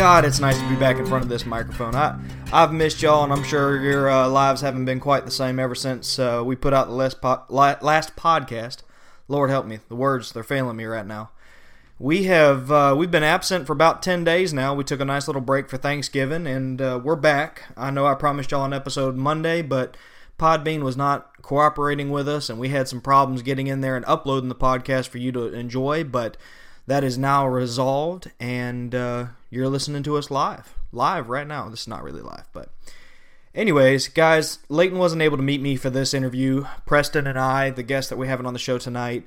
God, it's nice to be back in front of this microphone. I, I've missed y'all, and I'm sure your uh, lives haven't been quite the same ever since uh, we put out the last, po- last podcast. Lord help me, the words they're failing me right now. We have uh, we've been absent for about ten days now. We took a nice little break for Thanksgiving, and uh, we're back. I know I promised y'all an episode Monday, but Podbean was not cooperating with us, and we had some problems getting in there and uploading the podcast for you to enjoy. But that is now resolved, and uh, you're listening to us live. Live right now. This is not really live, but. Anyways, guys, Leighton wasn't able to meet me for this interview. Preston and I, the guest that we have on the show tonight,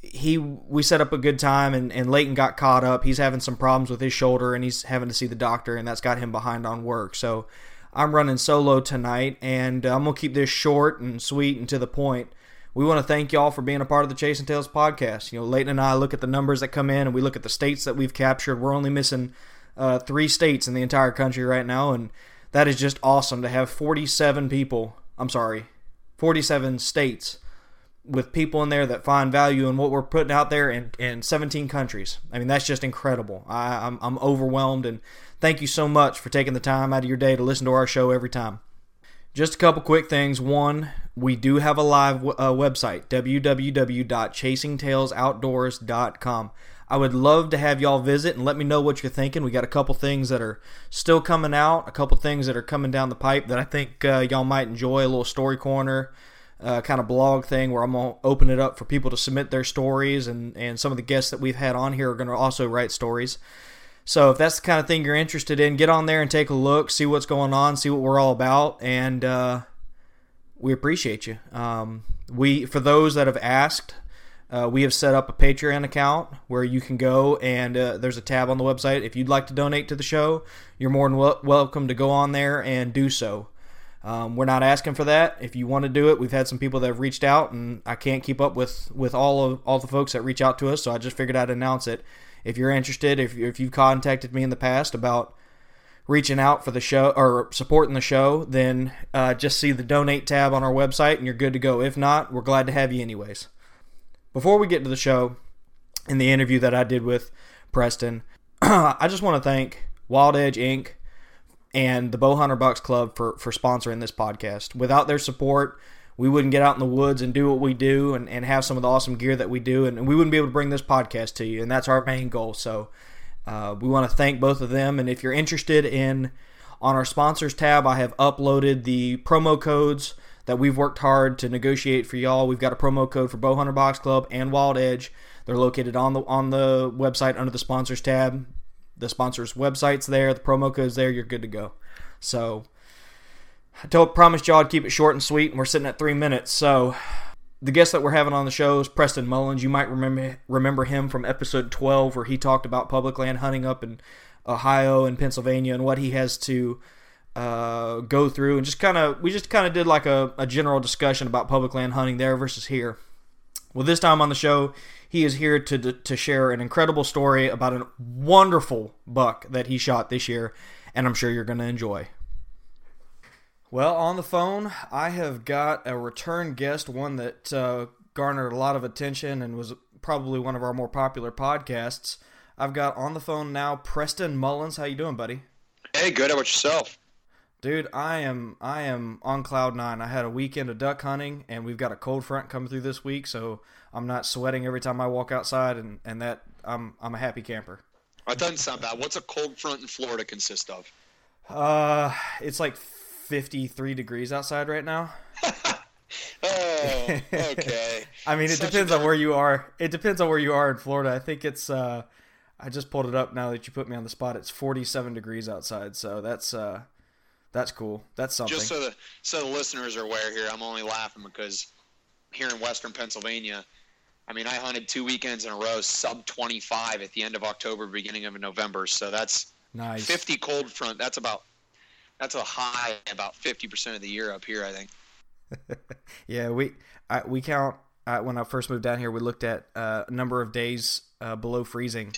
he we set up a good time and, and Leighton got caught up. He's having some problems with his shoulder and he's having to see the doctor and that's got him behind on work. So I'm running solo tonight and I'm gonna keep this short and sweet and to the point we want to thank y'all for being a part of the Chasing Tails podcast. You know, Leighton and I look at the numbers that come in and we look at the states that we've captured. We're only missing uh, three states in the entire country right now, and that is just awesome to have 47 people. I'm sorry, 47 states with people in there that find value in what we're putting out there in, in 17 countries. I mean, that's just incredible. I, I'm, I'm overwhelmed, and thank you so much for taking the time out of your day to listen to our show every time. Just a couple quick things. One, we do have a live uh, website, www.chasingtailsoutdoors.com. I would love to have y'all visit and let me know what you're thinking. We got a couple things that are still coming out, a couple things that are coming down the pipe that I think uh, y'all might enjoy. A little story corner, uh, kind of blog thing where I'm gonna open it up for people to submit their stories, and and some of the guests that we've had on here are gonna also write stories. So if that's the kind of thing you're interested in, get on there and take a look, see what's going on, see what we're all about, and uh, we appreciate you. Um, we for those that have asked, uh, we have set up a Patreon account where you can go and uh, there's a tab on the website. If you'd like to donate to the show, you're more than wel- welcome to go on there and do so. Um, we're not asking for that. If you want to do it, we've had some people that have reached out, and I can't keep up with with all of all the folks that reach out to us, so I just figured I'd announce it if you're interested, if, if you've contacted me in the past about reaching out for the show or supporting the show, then uh, just see the donate tab on our website and you're good to go. If not, we're glad to have you anyways. Before we get to the show in the interview that I did with Preston, I just want to thank Wild Edge Inc. and the Bowhunter Box Club for, for sponsoring this podcast. Without their support, we wouldn't get out in the woods and do what we do and, and have some of the awesome gear that we do, and, and we wouldn't be able to bring this podcast to you. And that's our main goal. So uh, we want to thank both of them. And if you're interested in on our sponsors tab, I have uploaded the promo codes that we've worked hard to negotiate for y'all. We've got a promo code for Bowhunter Box Club and Wild Edge They're located on the on the website under the sponsors tab. The sponsors website's there. The promo code's there. You're good to go. So I told promised y'all I'd keep it short and sweet, and we're sitting at three minutes. So the guest that we're having on the show is Preston Mullins. You might remember remember him from episode 12 where he talked about public land hunting up in Ohio and Pennsylvania and what he has to uh, go through and just kind of we just kind of did like a, a general discussion about public land hunting there versus here. Well, this time on the show, he is here to to share an incredible story about a wonderful buck that he shot this year, and I'm sure you're going to enjoy. Well, on the phone, I have got a return guest, one that uh, garnered a lot of attention and was probably one of our more popular podcasts. I've got on the phone now Preston Mullins. How you doing, buddy? Hey, good. How about yourself? Dude, I am I am on cloud nine. I had a weekend of duck hunting, and we've got a cold front coming through this week, so I'm not sweating every time I walk outside, and, and that I'm I'm a happy camper. That doesn't sound bad. What's a cold front in Florida consist of? Uh, it's like 53 degrees outside right now. oh, okay. I mean, it Such depends on where you are. It depends on where you are in Florida. I think it's. Uh, I just pulled it up now that you put me on the spot. It's 47 degrees outside, so that's uh, that's cool. That's something. Just so the so the listeners are aware here, I'm only laughing because here in Western Pennsylvania, I mean, I hunted two weekends in a row, sub 25 at the end of October, beginning of November. So that's nice. 50 cold front. That's about that's a high about 50% of the year up here, I think. yeah, we I, we count uh, when I first moved down here. We looked at uh, a number of days uh, below freezing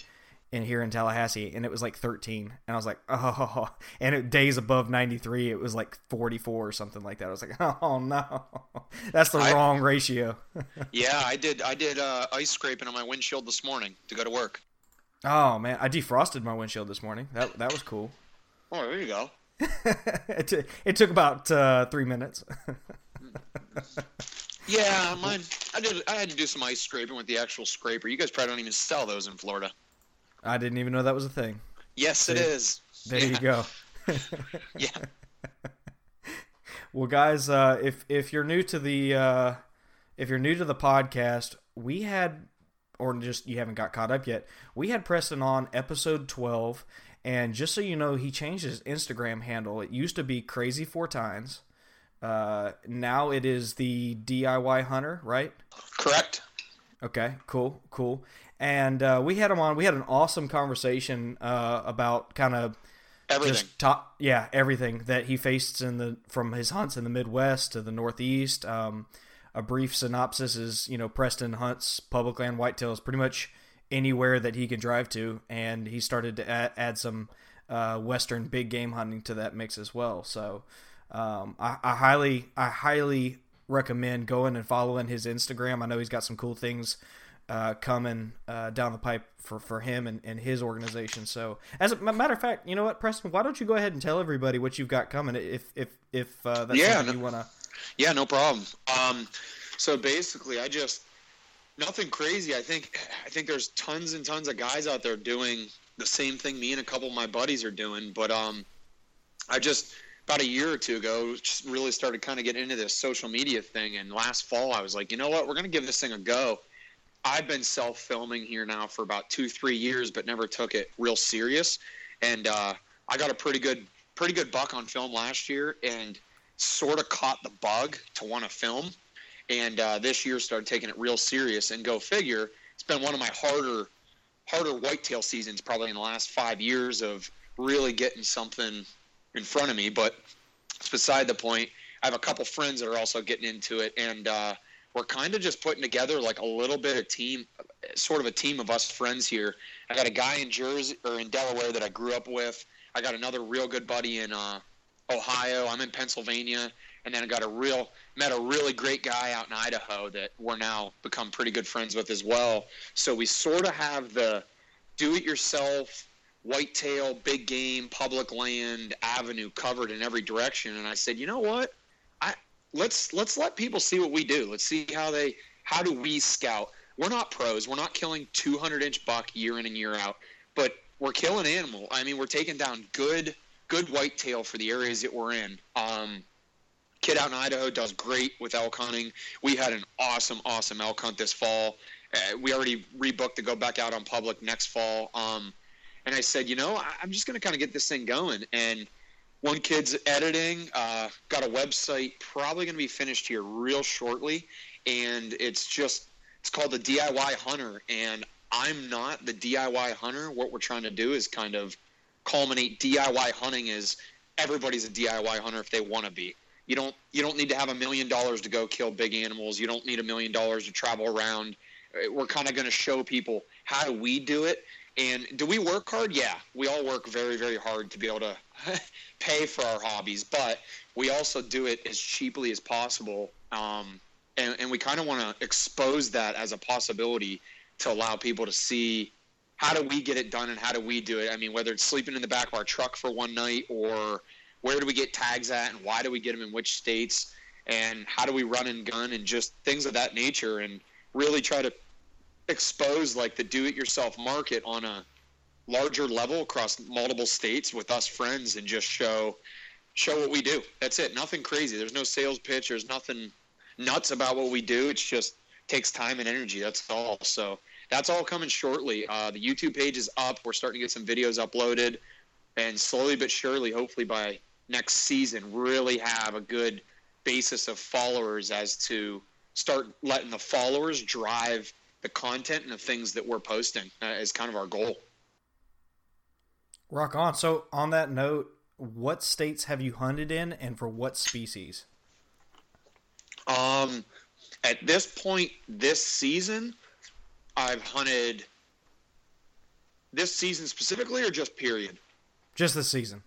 in here in Tallahassee, and it was like 13. And I was like, oh, and it, days above 93, it was like 44 or something like that. I was like, oh no, that's the I, wrong ratio. yeah, I did. I did uh, ice scraping on my windshield this morning to go to work. Oh man, I defrosted my windshield this morning. That that was cool. Oh, there you go. it, t- it took about uh, three minutes. yeah, mine. I did. I had to do some ice scraping with the actual scraper. You guys probably don't even sell those in Florida. I didn't even know that was a thing. Yes, it is. There yeah. you go. yeah. Well, guys, uh, if if you're new to the uh, if you're new to the podcast, we had or just you haven't got caught up yet. We had Preston on episode 12 and just so you know, he changed his Instagram handle. It used to be Crazy Four Times. Uh, now it is the DIY Hunter, right? Correct. Okay, cool, cool and uh, we had him on. We had an awesome conversation uh, about kind of everything. Just top, yeah, everything that he faced in the from his hunts in the Midwest to the Northeast. Um, a brief synopsis is you know Preston hunts public land whitetails pretty much anywhere that he can drive to, and he started to add, add some uh, Western big game hunting to that mix as well. So um, I, I highly I highly recommend going and following his Instagram. I know he's got some cool things uh, coming uh, down the pipe for, for him and, and his organization. So, as a matter of fact, you know what, Preston? Why don't you go ahead and tell everybody what you've got coming if if if uh, that's yeah, no, you want to? Yeah, no problem. Um, so basically, I just nothing crazy. I think I think there's tons and tons of guys out there doing the same thing me and a couple of my buddies are doing. But um, I just about a year or two ago just really started kind of getting into this social media thing. And last fall, I was like, you know what, we're gonna give this thing a go I've been self filming here now for about two, three years, but never took it real serious. And uh, I got a pretty good, pretty good buck on film last year, and sort of caught the bug to want to film. And uh, this year started taking it real serious. And go figure, it's been one of my harder, harder whitetail seasons probably in the last five years of really getting something in front of me. But it's beside the point. I have a couple friends that are also getting into it, and uh, we're kind of just putting together like a little bit of team, sort of a team of us friends here. I got a guy in Jersey or in Delaware that I grew up with. I got another real good buddy in uh, Ohio. I'm in Pennsylvania, and then I got a real met a really great guy out in Idaho that we're now become pretty good friends with as well. So we sort of have the do-it-yourself whitetail, big game, public land avenue covered in every direction. And I said, you know what? I let's let's let people see what we do. Let's see how they how do we scout. We're not pros. We're not killing 200 inch buck year in and year out, but we're killing animal. I mean, we're taking down good good whitetail for the areas that we're in. Um, kid out in Idaho does great with elk hunting. We had an awesome awesome elk hunt this fall, Uh, we already rebooked to go back out on public next fall. Um, and I said, you know, I, I'm just going to kind of get this thing going. And one kid's editing, uh, got a website probably going to be finished here real shortly. And it's just, it's called the DIY Hunter. And I'm not the DIY hunter. What we're trying to do is kind of culminate DIY hunting is everybody's a DIY hunter if they want to be. You don't you don't need to have a million dollars to go kill big animals. You don't need a million dollars to travel around. We're kind of going to show people how do we do it. And do we work hard? Yeah, we all work very very hard to be able to pay for our hobbies, but we also do it as cheaply as possible. Um, and, and we kind of want to expose that as a possibility to allow people to see how do we get it done and how do we do it? I mean, whether it's sleeping in the back of our truck for one night or where do we get tags at and why do we get them in which states and how do we run and gun and just things of that nature and really try to expose like the do-it-yourself market on a larger level across multiple states with us friends and just show show what we do. That's it. Nothing crazy. There's no sales pitch. There's nothing nuts about what we do. It's just takes time and energy. That's all. So that's all coming shortly. Uh, the YouTube page is up. We're starting to get some videos uploaded, and slowly but surely, hopefully by next season, really have a good basis of followers as to start letting the followers drive the content and the things that we're posting uh, is kind of our goal. Rock on. So, on that note, what states have you hunted in, and for what species? Um, at this point, this season, I've hunted this season specifically, or just period? Just this season.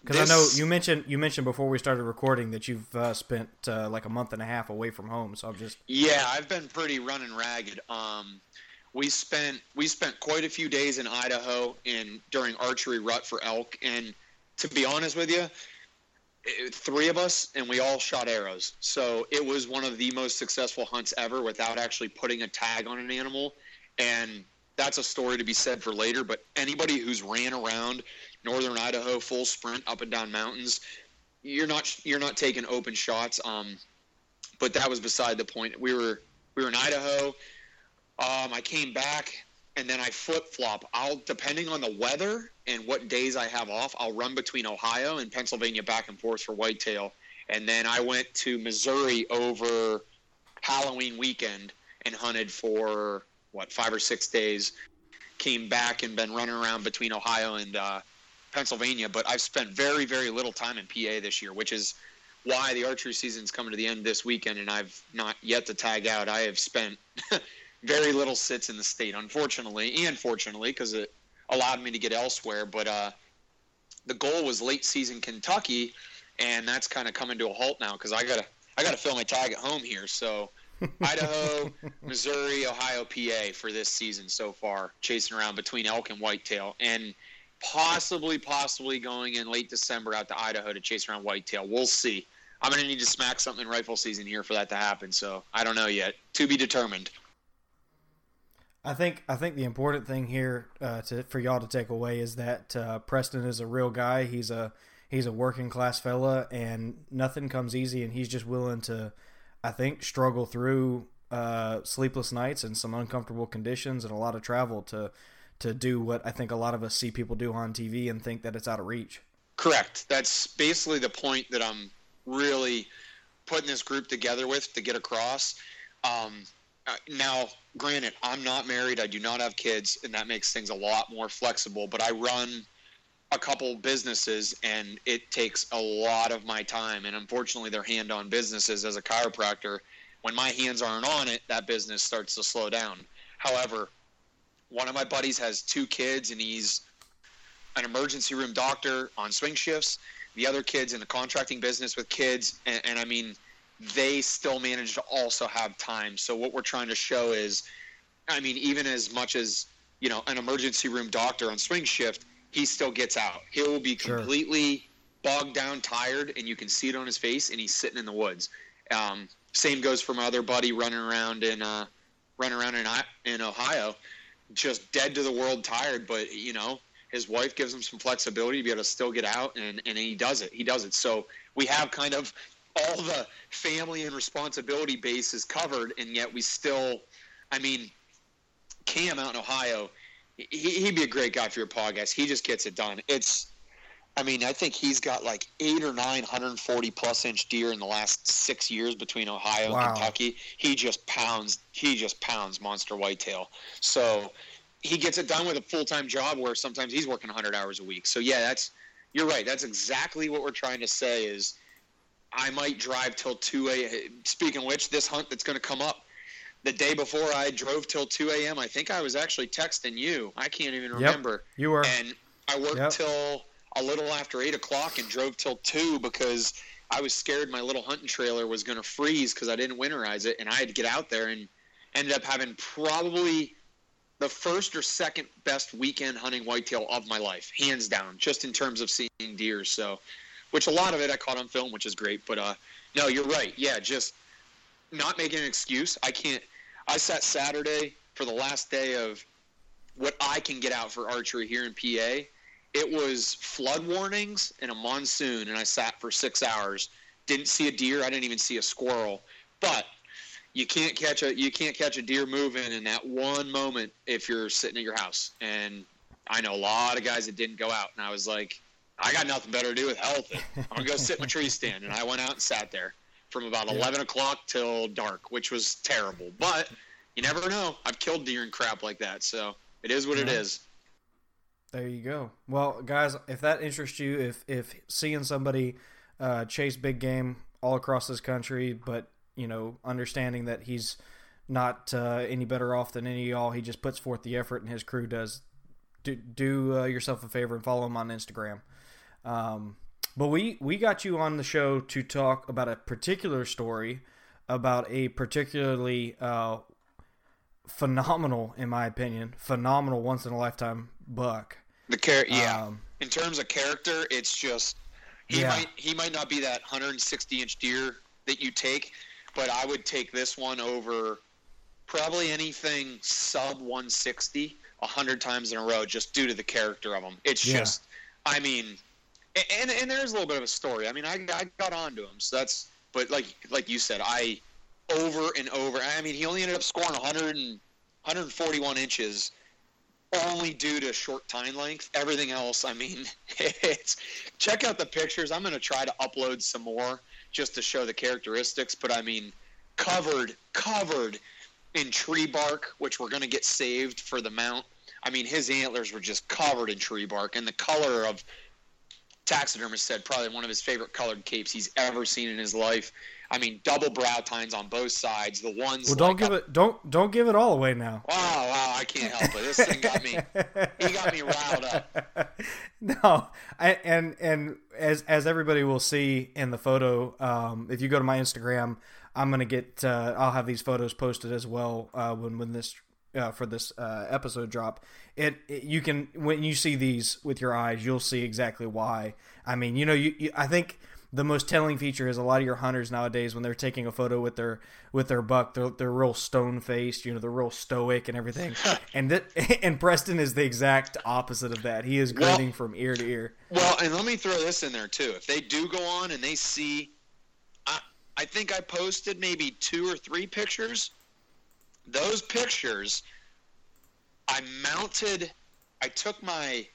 Because I know you mentioned you mentioned before we started recording that you've uh, spent uh, like a month and a half away from home. So I'm just yeah, I've been pretty running ragged. Um, we spent we spent quite a few days in Idaho in during archery rut for elk, and to be honest with you, it, three of us and we all shot arrows. So it was one of the most successful hunts ever without actually putting a tag on an animal, and that's a story to be said for later. But anybody who's ran around northern Idaho, full sprint up and down mountains. You're not you're not taking open shots. Um, but that was beside the point. We were we were in Idaho. Um, I came back and then I flip flop. I'll depending on the weather and what days I have off, I'll run between Ohio and Pennsylvania back and forth for whitetail. And then I went to Missouri over Halloween weekend and hunted for what five or six days. Came back and been running around between Ohio and uh, Pennsylvania, but I've spent very, very little time in PA this year, which is why the archery season's coming to the end this weekend, and I've not yet to tag out. I have spent very little sits in the state, unfortunately, and fortunately, because it allowed me to get elsewhere. But uh, the goal was late season Kentucky, and that's kind of coming to a halt now because I gotta I gotta fill my tag at home here. So Idaho, Missouri, Ohio, PA for this season so far, chasing around between elk and whitetail, and possibly, possibly going in late December out to Idaho to chase around whitetail. We'll see. I'm going to need to smack something in rifle season here for that to happen. So I don't know yet. To be determined. I think I think the important thing here uh, to, for y'all to take away is that uh, Preston is a real guy. He's a he's a working class fella, and nothing comes easy. And he's just willing to, I think, struggle through uh, sleepless nights and some uncomfortable conditions and a lot of travel to to do what I think a lot of us see people do on TV and think that it's out of reach. Correct. That's basically the point that I'm really putting this group together with to get across. Um, uh, now, granted, I'm not married. I do not have kids, and that makes things a lot more flexible. But I run a couple businesses, and it takes a lot of my time. And unfortunately, they're hand-on businesses. As a chiropractor, when my hands aren't on it, that business starts to slow down. However, one of my buddies has two kids, and he's an emergency room doctor on swing shifts. The other kid's in the contracting business with kids, and, and I mean, they still manage to also have time. So what we're trying to show is, I mean, even as much as you know, an emergency room doctor on swing shift, he still gets out. He will be completely sure. bogged down, tired, and you can see it on his face, and he's sitting in the woods. Um, same goes for my other buddy running around in uh, running around in in Ohio just dead to the world tired, but you know, his wife gives him some flexibility to be able to still get out and, and he does it. He does it. So we have kind of all the family and responsibility bases covered and yet we still I mean, Cam out in Ohio, he, he'd be a great guy for your podcast. He just gets it done. It's, I mean, I think he's got like eight or nine 140 plus inch deer in the last six years between Ohio Wow. and Kentucky. He just pounds, he just pounds monster whitetail. So he gets it done with a full time job where sometimes he's working 100 hours a week. So yeah, that's, you're right. That's exactly what we're trying to say is I might drive till 2 a. Speaking of which, this hunt that's going to come up, the day before I drove till 2 a.m., I think I was actually texting you. I can't even remember. You were. And I worked Yep. till a little after 8 o'clock and drove till 2 because I was scared my little hunting trailer was going to freeze because I didn't winterize it. And I had to get out there and ended up having probably the first or second best weekend hunting whitetail of my life, hands down, just in terms of seeing deer. So, which a lot of it I caught on film, which is great. But uh, no, you're right. Yeah, just not making an excuse. I can't. I sat Saturday for the last day of what I can get out for archery here in PA. It was flood warnings and a monsoon, and I sat for six hours. Didn't see a deer. I didn't even see a squirrel. But you can't catch a you can't catch a deer moving in that one moment if you're sitting at your house. And I know a lot of guys that didn't go out, and I was like, I got nothing better to do with health. I'm gonna go sit in my tree stand, and I went out and sat there from about 11 o'clock till dark, which was terrible. But you never know. I've killed deer and crap like that, so it is what it is. There you go. Well, guys, if that interests you, if if seeing somebody uh, chase big game all across this country, but you know, understanding that he's not uh, any better off than any of y'all, he just puts forth the effort, and his crew does. Do do uh, yourself a favor and follow him on Instagram. Um, but we we got you on the show to talk about a particular story about a particularly uh, phenomenal, in my opinion, phenomenal once in a lifetime buck. The char- yeah. Um, in terms of character, it's just he Yeah. might he might not be that 160 inch deer that you take, but I would take this one over probably anything sub 160 a hundred times in a row just due to the character of him. It's Yeah. just, I mean, and and there's a little bit of a story. I mean, I I got onto him, so that's but like like you said, I over and over. I mean, he only ended up scoring 100 and 141 inches only due to short tine length. Everything else, I mean, it's check out the pictures. I'm going to try to upload some more just to show the characteristics, but I mean, covered, covered in tree bark, which we're going to get saved for the mount. I mean, his antlers were just covered in tree bark, and the color of taxidermist said probably one of his favorite colored capes he's ever seen in his life. I mean, double brow tines on both sides. The ones well, don't like give up- it don't don't give it all away now. Wow, wow, I can't help it. This thing got me. He got me riled up. no, I, and and as as everybody will see in the photo, um, if you go to my Instagram, I'm gonna get uh, I'll have these photos posted as well uh, when when this uh, for this uh, episode drop. It, it you can when you see these with your eyes, you'll see exactly why. I mean, you know, you, you I think the most telling feature is a lot of your hunters nowadays when they're taking a photo with their with their buck, they're they're real stone faced, you know, they're real stoic and everything. and that and Preston is the exact opposite of that. He is Well- grinning from ear to ear. Well, and let me throw this in there too. If they do go on and they see, I, I think I posted maybe two or three pictures. Those pictures, I mounted. I took my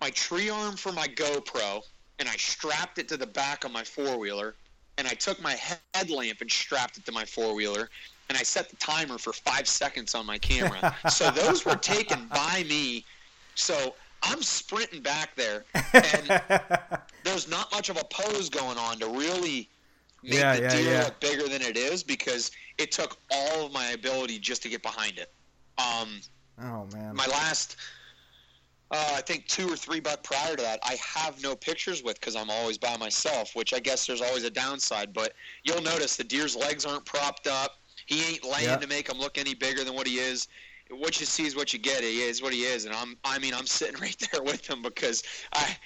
my tree arm for my GoPro and I strapped it to the back of my four wheeler, and I took my headlamp and strapped it to my four wheeler, and I set the timer for five seconds on my camera. so those were taken by me. So I'm sprinting back there, and there's not much of a pose going on to really make Yeah, the yeah, deer yeah. look bigger than it is because it took all of my ability just to get behind it. Um, Oh man. my last, uh, I think two or three buck prior to that, I have no pictures with because I'm always by myself, which I guess there's always a downside. But you'll notice the deer's legs aren't propped up. He ain't laying Yeah. to make him look any bigger than what he is. What you see is what you get. He is what he is, and I'm. I mean, I'm sitting right there with him because I.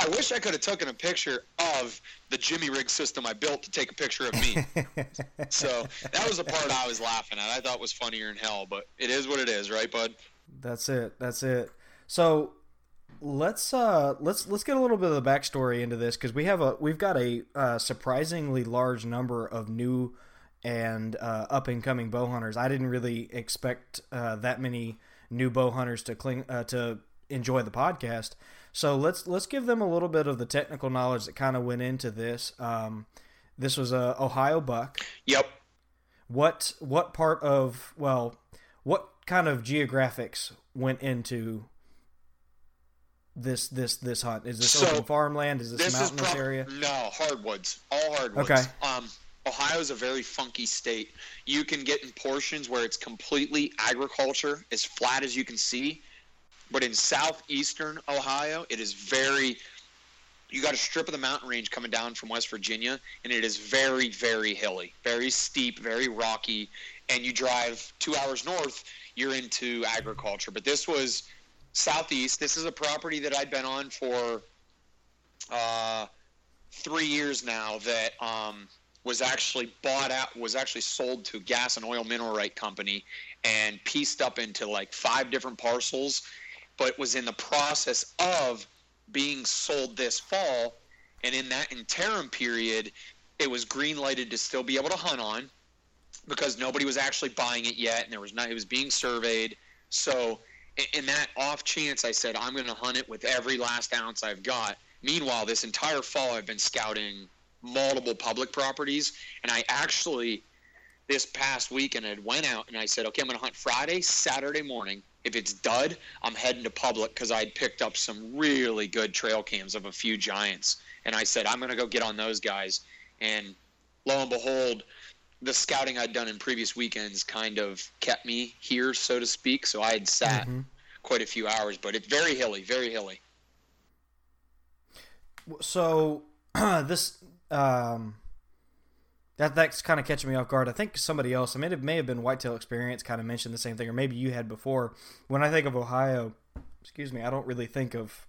I wish I could have taken a picture of the Jimmy rig system I built to take a picture of me. so that was the part I was laughing at. I thought was funnier in hell, but it is what it is, right, bud? That's it. That's it. So let's uh let's let's get a little bit of the backstory into this because we have a we've got a uh, surprisingly large number of new and uh, up and coming bow hunters. I didn't really expect uh, that many new bow hunters to cling uh, to enjoy the podcast. So let's let's give them a little bit of the technical knowledge that kind of went into this. Um, this was a Ohio buck. Yep. What what part of well, what kind of geographics went into this this this hunt? Is this So, open farmland? Is this, This is mountainous prob- area? No, hardwoods. All hardwoods. Okay. Um, Ohio is a very funky state. You can get in portions where it's completely agriculture, as flat as you can see. But in southeastern Ohio, it is very. You got a strip of the mountain range coming down from West Virginia, and it is very, very hilly, very steep, very rocky. And you drive two hours north, you're into agriculture. But this was southeast. This is a property that I'd been on for uh, three years now that um, was actually bought out, was actually sold to gas and oil mineral right company and pieced up into like five different parcels, but was in the process of being sold this fall. And in that interim period, it was green lighted to still be able to hunt on because nobody was actually buying it yet, and there was not. It was being surveyed. So, in, that off chance, I said I'm going to hunt it with every last ounce I've got. Meanwhile, this entire fall, I've been scouting multiple public properties, and I actually this past weekend had went out and I said, okay, I'm going to hunt Friday, Saturday morning. If it's dud, I'm heading to public because I'd picked up some really good trail cams of a few giants, and I said I'm going to go get on those guys. And lo and behold, the scouting I'd done in previous weekends kind of kept me here, so to speak. So I had sat Mhm. quite a few hours, but it's very hilly, very hilly. So this um, that that's kind of catching me off guard. I think somebody else, I mean, it may have been Whitetail Experience, kind of mentioned the same thing, or maybe you had before. When I think of Ohio, excuse me, I don't really think of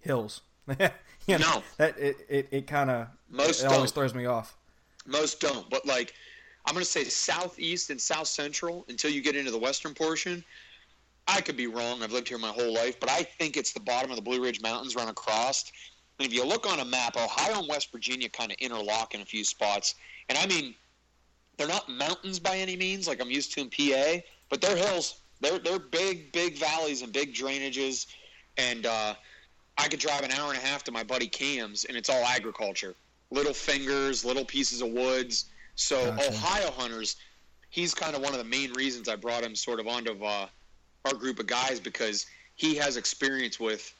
hills. you know, No. that it it, it kind of Most it always don't. throws me off. Most don't, but like I'm going to say southeast and south central until you get into the western portion. I could be wrong. I've lived here my whole life, but I think it's the bottom of the Blue Ridge Mountains run across. And if you look on a map, Ohio and West Virginia kind of interlock in a few spots. And I mean, they're not mountains by any means, like I'm used to in PA, but they're hills. They're they're big, big valleys and big drainages. And uh, I could drive an hour and a half to my buddy Cam's, and it's all agriculture, little fingers, little pieces of woods. So Gotcha. Ohio hunters, he's kind of one of the main reasons I brought him sort of onto uh, our group of guys because he has experience with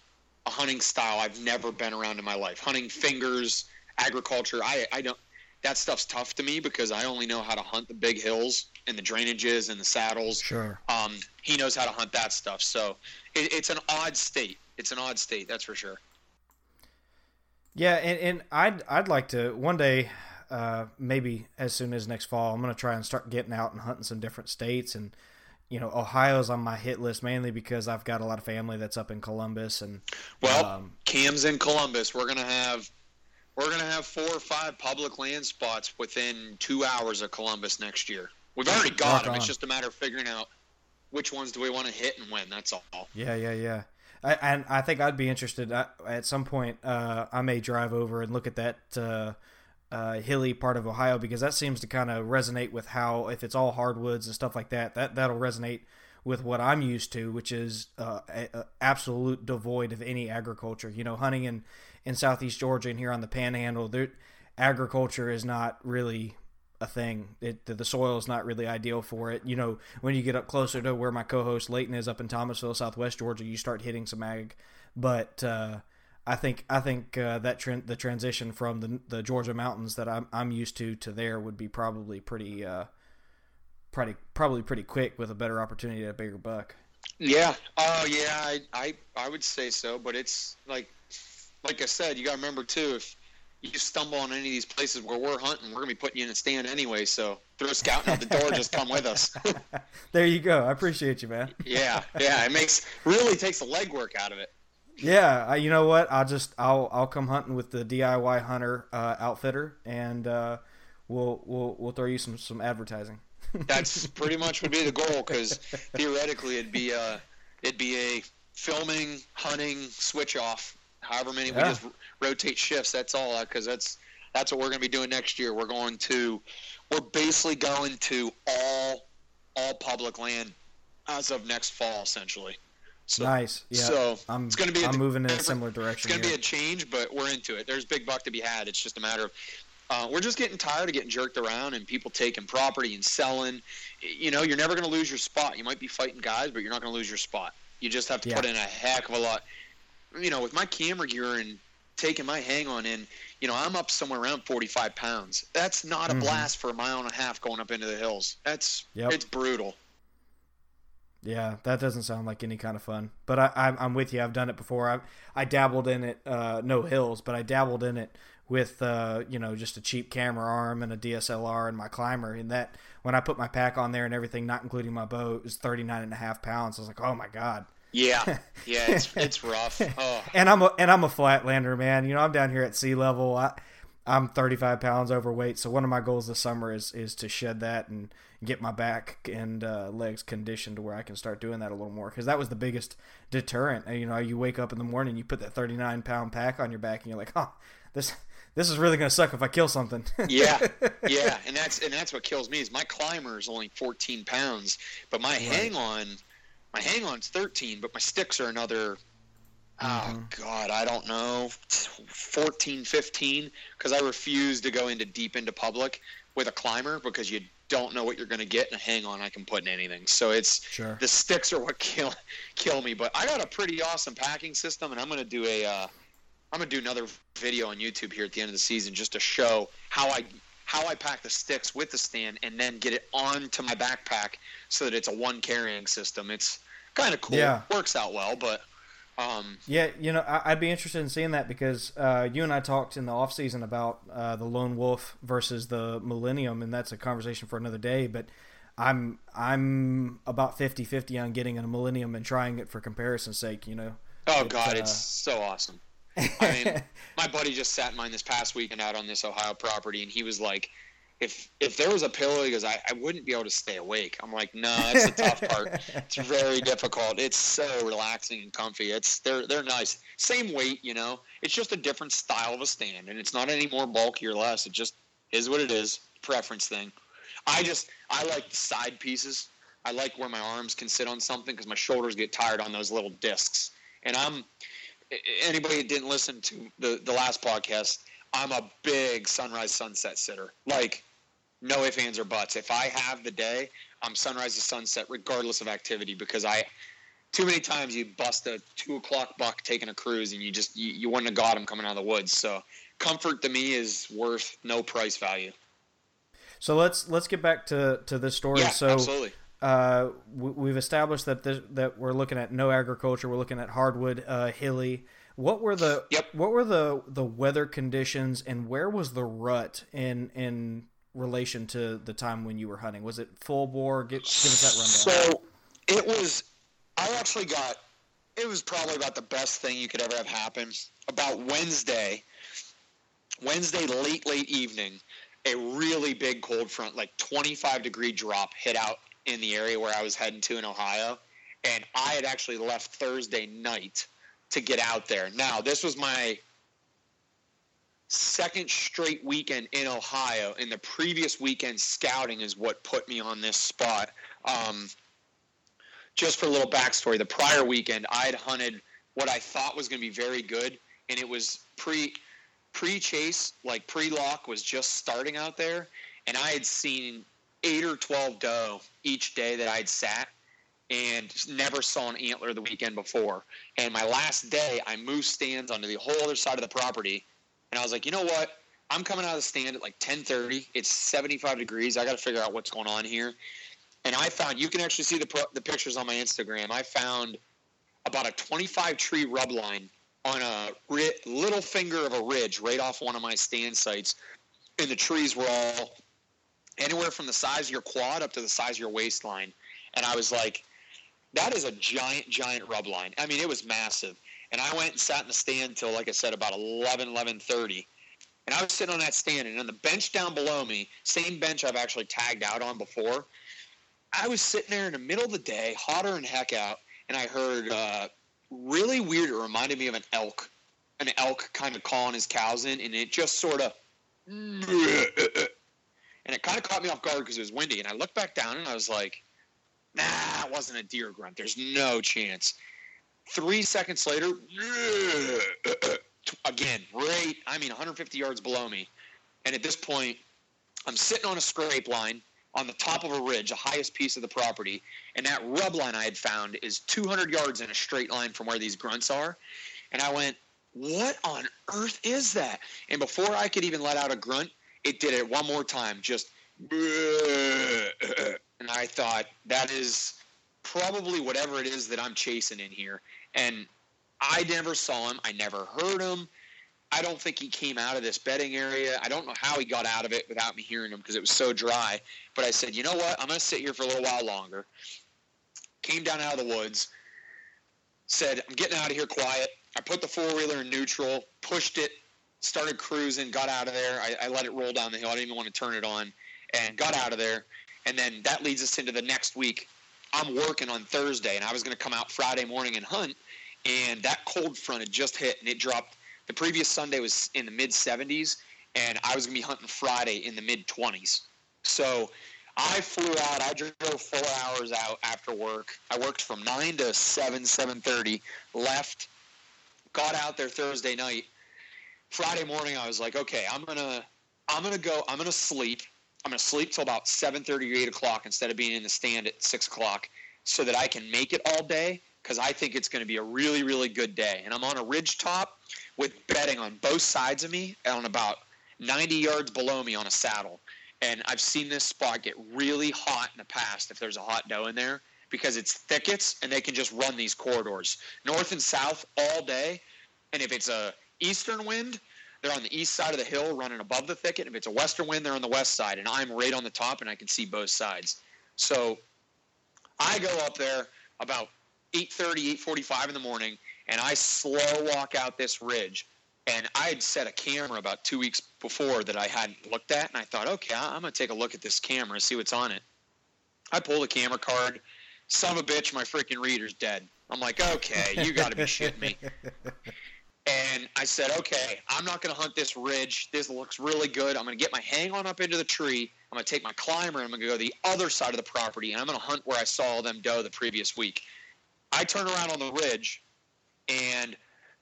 a hunting style I've never been around in my life. Hunting fingers, agriculture. I I don't. That stuff's tough to me because I only know how to hunt the big hills and the drainages and the saddles. Sure. Um, he knows how to hunt that stuff. So it, it's an odd state. It's an odd state, that's for sure. Yeah, and, and I'd I'd like to one day, uh, maybe as soon as next fall, I'm gonna try and start getting out and hunting some different states. And you know, Ohio's on my hit list mainly because I've got a lot of family that's up in Columbus, and Well, Um, Cam's in Columbus. We're gonna have we're gonna have four or five public land spots within two hours of Columbus next year. We've already got them. It's just a matter of figuring out which ones do we want to hit and when. That's all. yeah, yeah, yeah. I, and I think I'd be interested I, at some point. Uh, I may drive over and look at that uh, uh, hilly part of Ohio because that seems to kind of resonate with how if it's all hardwoods and stuff like that, that that'll resonate with what I'm used to, which is uh, a, a absolute devoid of any agriculture. You know, hunting in in southeast Georgia and here on the Panhandle, there agriculture is not really a thing. It the, soil is not really ideal for it. You know, when you get up closer to where my co-host Leighton is up in Thomasville, Southwest Georgia, you start hitting some ag. But uh, I think I think uh, that tran the transition from the the Georgia mountains that I'm I'm used to to there would be probably pretty uh, pretty probably pretty quick with a better opportunity at a bigger buck. Yeah. Oh, yeah. I, I I would say so, but it's like like I said, you got to remember too if you stumble on any of these places where we're hunting, we're gonna be putting you in a stand anyway. So throw scouting out the door. just come with us. There you go. I appreciate you, man. yeah. Yeah. It makes really takes the legwork out of it. Yeah, I, you know what? I'll just I'll I'll come hunting with the DIY hunter uh, outfitter, and uh, we'll we'll we'll throw you some some advertising. That's pretty much would be the goal because theoretically it'd be a it'd be a filming, hunting switch off. However many we just rotate shifts. That's all because that's That's what we're going to be doing next year. We're going to, we're basically going to all, all public land as of next fall, essentially. So, nice. Yeah. So I'm, it's going to be. I'm moving in a similar direction. It's going to be a change, but we're into it. There's big buck to be had. It's just a matter of uh, we're just getting tired of getting jerked around and people taking property and selling. You know, you're never going to lose your spot. You might be fighting guys, but you're not going to lose your spot. You just have to yeah. put in a heck of a lot. You know, with my camera gear and taking my hang on in, you know, I'm up somewhere around 45 pounds. That's not a mm-hmm. blast for a mile and a half going up into the hills. That's yep. it's brutal. Yeah, that doesn't sound like any kind of fun. But I, am with you. I've done it before. I I dabbled in it. Uh, no hills, but I dabbled in it with uh, you know just a cheap camera arm and a DSLR and my climber. And that when I put my pack on there and everything, not including my bow, it was 39 and a half pounds. I was like, oh my god. Yeah, yeah, it's it's rough. Oh. and I'm a and I'm a flatlander, man. You know, I'm down here at sea level. I I'm 35 pounds overweight, so one of my goals this summer is is to shed that and get my back and uh, legs conditioned to where I can start doing that a little more. Because that was the biggest deterrent. You know, you wake up in the morning, you put that 39 pound pack on your back, and you're like, oh, this this is really going to suck if I kill something. yeah, yeah, and that's and that's what kills me is my climber is only 14 pounds, but my right. hang on, my hang on's 13, but my sticks are another. Oh, mm-hmm. God, I don't know, 14, 15, because I refuse to go into deep into public with a climber because you don't know what you're going to get, and hang on, I can put in anything. So it's sure. the sticks are what kill kill me. But I got a pretty awesome packing system, and I'm going to do a uh, I'm going to do another video on YouTube here at the end of the season just to show how I how I pack the sticks with the stand, and then get it onto my backpack so that it's a one carrying system. It's kind of cool. Yeah. Works out well, but um, yeah, you know, I, would be interested in seeing that because uh, you and I talked in the off season about uh, the lone wolf versus the millennium, and that's a conversation for another day. But I'm I'm about 50-50 on getting a millennium and trying it for comparison's sake. You know. Oh it, God, uh, it's so awesome. I mean, my buddy just sat in mine this past weekend out on this Ohio property, and he was like, if if there was a pillow, he goes, I, I wouldn't be able to stay awake. I'm like, no, that's the tough part. It's very difficult. It's so relaxing and comfy. It's they're they're nice. Same weight, you know. It's just a different style of a stand, and it's not any more bulky or less. It just is what it is. Preference thing. I just I like the side pieces. I like where my arms can sit on something because my shoulders get tired on those little discs. And I'm anybody that didn't listen to the the last podcast. I'm a big sunrise sunset sitter. Like no ifs, ands, or buts. If I have the day, I'm sunrise to sunset, regardless of activity, because I too many times you bust a two o'clock buck taking a cruise and you just you, you wouldn't have got him coming out of the woods. So comfort to me is worth no price value. So let's let's get back to to this story. Yeah, so absolutely. Uh, we, have established that this, that we're looking at no agriculture. We're looking at hardwood, uh, hilly. What were the yep. what were the the weather conditions and where was the rut in in relation to the time when you were hunting? Was it full bore? Give, give us that rundown. So it was. I actually got. It was probably about the best thing you could ever have happen. About Wednesday, Wednesday late late evening, a really big cold front, like 25 degree drop, hit out in the area where I was heading to in Ohio, and I had actually left Thursday night to get out there. Now this was my second straight weekend in Ohio, and the previous weekend scouting is what put me on this spot. Um, just for a little backstory, the prior weekend I had hunted what I thought was going to be very good, and it was pre pre chase, like pre lock, was just starting out there, and I had seen eight or twelve doe each day that I'd sat, and never saw an antler the weekend before. And my last day, I moved stands onto the whole other side of the property and I was like, you know what? I'm coming out of the stand at like 10:30. It's 75 degrees. I got to figure out what's going on here. And I found you can actually see the the pictures on my Instagram. I found about a 25 tree rub line on a little finger of a ridge right off one of my stand sites, and the trees were all anywhere from the size of your quad up to the size of your waistline. And I was like, that is a giant, giant rub line. I mean, it was massive. And I went and sat in the stand till, like I said, about 11, 11.30. And I was sitting on that stand, and on the bench down below me, same bench I've actually tagged out on before, I was sitting there in the middle of the day, hotter than heck out, and I heard uh, really weird. It reminded me of an elk, an elk kind of calling his cows in, and it just sort of and it kind of caught me off guard because it was windy. And I looked back down and I was like, nah, it wasn't a deer grunt. There's no chance. Three seconds later, again, right, I mean, 150 yards below me. And at this point, I'm sitting on a scrape line on the top of a ridge, the highest piece of the property, and that rub line I had found is 200 yards in a straight line from where these grunts are. And I went, what on earth is that? And before I could even let out a grunt, it did it one more time, just. And I thought, that is probably whatever it is that I'm chasing in here. And I never saw him. I never heard him. I don't think he came out of this bedding area. I don't know how he got out of it without me hearing him because it was so dry. But I said, you know what? I'm going to sit here for a little while longer. Came down out of the woods. Said, I'm getting out of here quiet. I put the four wheeler in neutral, pushed it, started cruising, got out of there. I, I let it roll down the hill. I didn't even want to turn it on, and got out of there. And then that leads us into the next week. I'm working on Thursday, and I was going to come out Friday morning and hunt. And that cold front had just hit, and it dropped. The previous Sunday was in the mid 70s, and I was to be hunting Friday in the mid 20s. So I flew out. I drove four hours out after work. I worked from nine to seven, seven thirty. Left, got out there Thursday night. Friday morning, I was like, okay, I'm gonna, I'm gonna go. I'm gonna sleep. I'm gonna sleep till about seven thirty or eight o'clock instead of being in the stand at six o'clock, so that I can make it all day. Because I think it's going to be a really, really good day. And I'm on a ridge top with bedding on both sides of me, and on about 90 yards below me on a saddle. And I've seen this spot get really hot in the past if there's a hot doe in there because it's thickets and they can just run these corridors north and south all day. And if it's a eastern wind, they're on the east side of the hill running above the thicket. If it's a western wind, they're on the west side. And I'm right on the top and I can see both sides. So I go up there about 8.30, 8.45 in the morning and I slow walk out this ridge and I had set a camera about two weeks before that I hadn't looked at, and I thought, okay, I'm gonna take a look at this camera, see what's on it. I pull the camera card. Son of a bitch, my freaking reader's dead. I'm like, okay, you got to be shitting me. And I said, okay, I'm not going to hunt this ridge. This looks really good. I'm going to get my hang on up into the tree. I'm going to take my climber and I'm going to go to the other side of the property and I'm going to hunt where I saw them doe the previous week. I turn around on the ridge and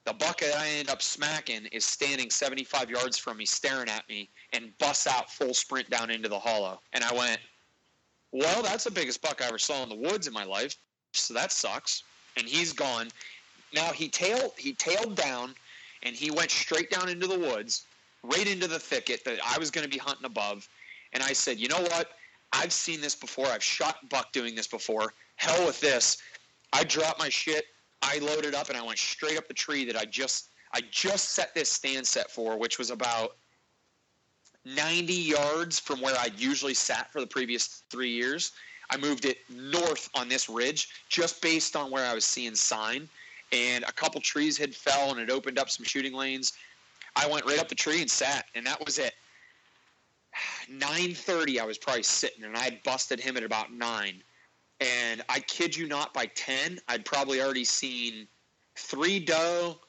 the buck that I end up smacking is standing 75 yards from me, staring at me, and busts out full sprint down into the hollow. And I went, well, that's the biggest buck I ever saw in the woods in my life, so that sucks. And he's gone. Now he tailed he tailed down, and he went straight down into the woods, right into the thicket that I was going to be hunting above. And I said, you know what? I've seen this before. I've shot buck doing this before. Hell with this. I dropped my shit. I loaded up and I went straight up the tree that I just I just set this stand set for, which was about 90 yards from where I'd usually sat for the previous three years. I moved it north on this ridge just based on where I was seeing sign. And a couple trees had fell and it opened up some shooting lanes. I went right up the tree and sat, and that was it. 9:30, I was probably sitting, and I had busted him at about nine. And I kid you not, by 10, I'd probably already seen three doe,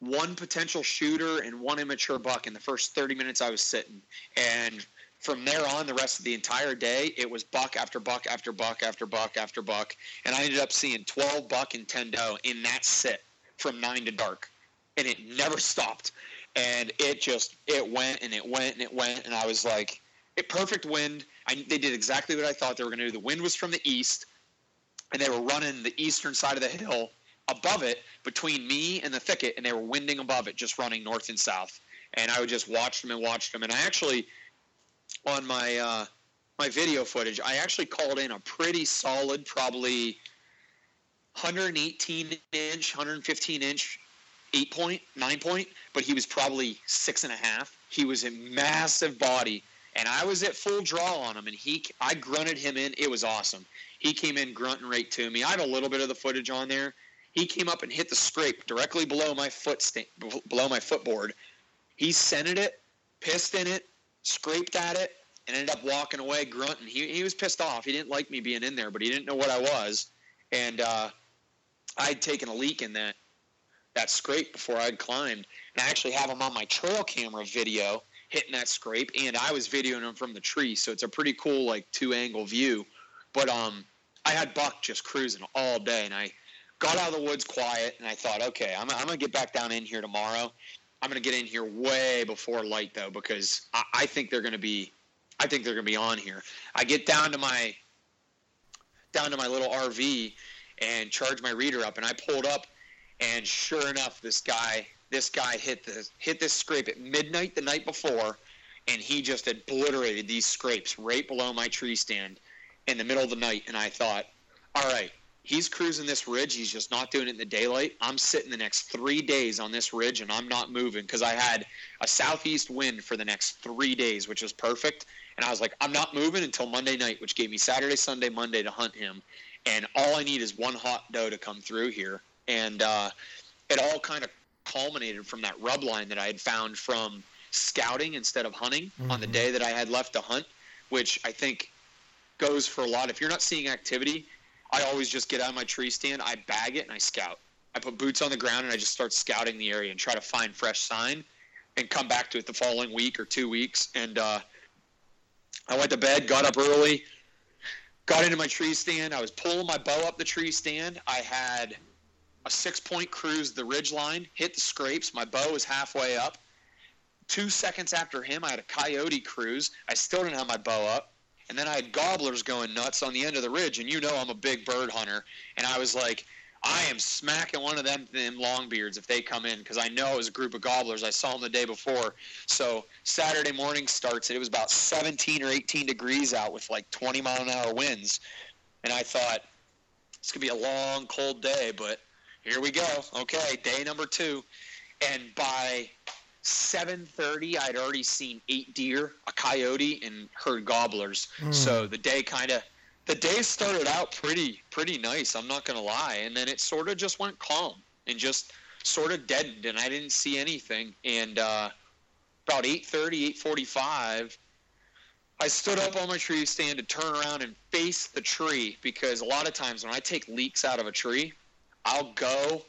one potential shooter, and one immature buck in the first 30 minutes I was sitting. And from there on, the rest of the entire day, it was buck after buck after buck after buck after buck. And I ended up seeing 12 buck and 10 doe in that sit from 9 to dark. And it never stopped. And it just, it went and it went and it went. And I was like, it perfect wind. I, they did exactly what I thought they were going to do. The wind was from the east, and they were running the eastern side of the hill above it between me and the thicket, and they were winding above it, just running north and south. And I would just watch them and watch them. And I actually, on my uh, my video footage, I actually called in a pretty solid, probably 118 inch, 115 inch, eight point, nine point, but he was probably six and a half. He was a massive body and I was at full draw on him, and he I grunted him in. It was awesome. He came in grunting right to me. I have a little bit of the footage on there. He came up and hit the scrape directly below my foot sta- below my footboard. He scented it, pissed in it, scraped at it, and ended up walking away grunting. He he was pissed off. He didn't like me being in there, but he didn't know what I was, and uh, I'd taken a leak in that that scrape before I'd climbed. And I actually have him on my trail camera video hitting that scrape, and I was videoing him from the tree, so it's a pretty cool like two angle view. But um, I had Buck just cruising all day, and I got out of the woods quiet, and I thought, okay, I'm, I'm gonna get back down in here tomorrow. I'm gonna get in here way before light though, because I, I think they're gonna be, I think they're gonna be on here. I get down to my, down to my little RV, and charge my reader up, and I pulled up, and sure enough, this guy, this guy hit the hit this scrape at midnight the night before, and he just obliterated these scrapes right below my tree stand in the middle of the night, and I thought, all right, he's cruising this ridge. He's just not doing it in the daylight. I'm sitting the next three days on this ridge, and I'm not moving because I had a southeast wind for the next three days, which was perfect. And I was like, I'm not moving until Monday night, which gave me Saturday, Sunday, Monday to hunt him. And all I need is one hot doe to come through here. And uh, it all kind of culminated from that rub line that I had found from scouting instead of hunting mm-hmm. on the day that I had left to hunt, which I think goes for a lot. If you're not seeing activity, I always just get out of my tree stand, I bag it, and I scout. I put boots on the ground and I just start scouting the area and try to find fresh sign and come back to it the following week or two weeks. And uh, I went to bed, got up early, got into my tree stand. I was pulling my bow up the tree stand. I had a six point cruise the ridge line, hit the scrapes. My bow was halfway up. Two seconds after him, I had a coyote cruise. I still didn't have my bow up. And then I had gobblers going nuts on the end of the ridge. And you know I'm a big bird hunter. And I was like, I am smacking one of them them longbeards if they come in because I know it was a group of gobblers. I saw them the day before. So Saturday morning starts. It was about 17 or 18 degrees out with like 20 mile an hour winds. And I thought, it's going to be a long, cold day, but here we go. Okay, day number two. And by 7:30, I'd already seen eight deer, a coyote, and heard gobblers. Mm. So the day kind of the day started out pretty pretty nice. I'm not gonna lie, and then it sort of just went calm and just sort of deadened, and I didn't see anything. And uh, about 8:30, 8:45. I stood up on my tree stand to turn around and face the tree because a lot of times when I take leaks out of a tree, I'll go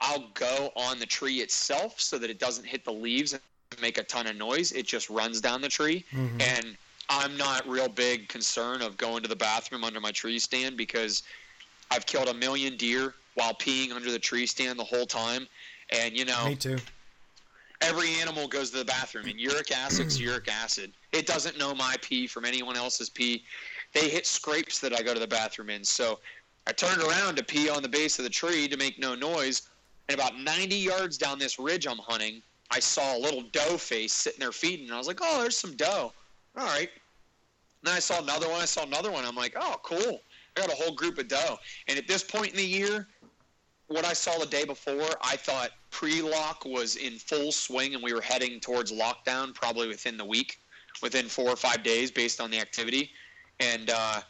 I'll go on the tree itself so that it doesn't hit the leaves and make a ton of noise. It just runs down the tree. Mm-hmm. And I'm not real big concern of going to the bathroom under my tree stand because I've killed a million deer while peeing under the tree stand the whole time. And you know, me too. Every animal goes to the bathroom, and uric acid's uric acid. It doesn't know my pee from anyone else's pee. They hit scrapes that I go to the bathroom in. So I turned around to pee on the base of the tree to make no noise. And about 90 yards down this ridge I'm hunting, I saw a little doe face sitting there feeding. And I was like, oh, there's some doe. All right. And then I saw another one. I saw another one. I'm like, oh, cool. I got a whole group of doe. And at this point in the year, what I saw the day before, I thought pre-lock was in full swing, and we were heading towards lockdown probably within the week, within four or five days, based on the activity. And uh,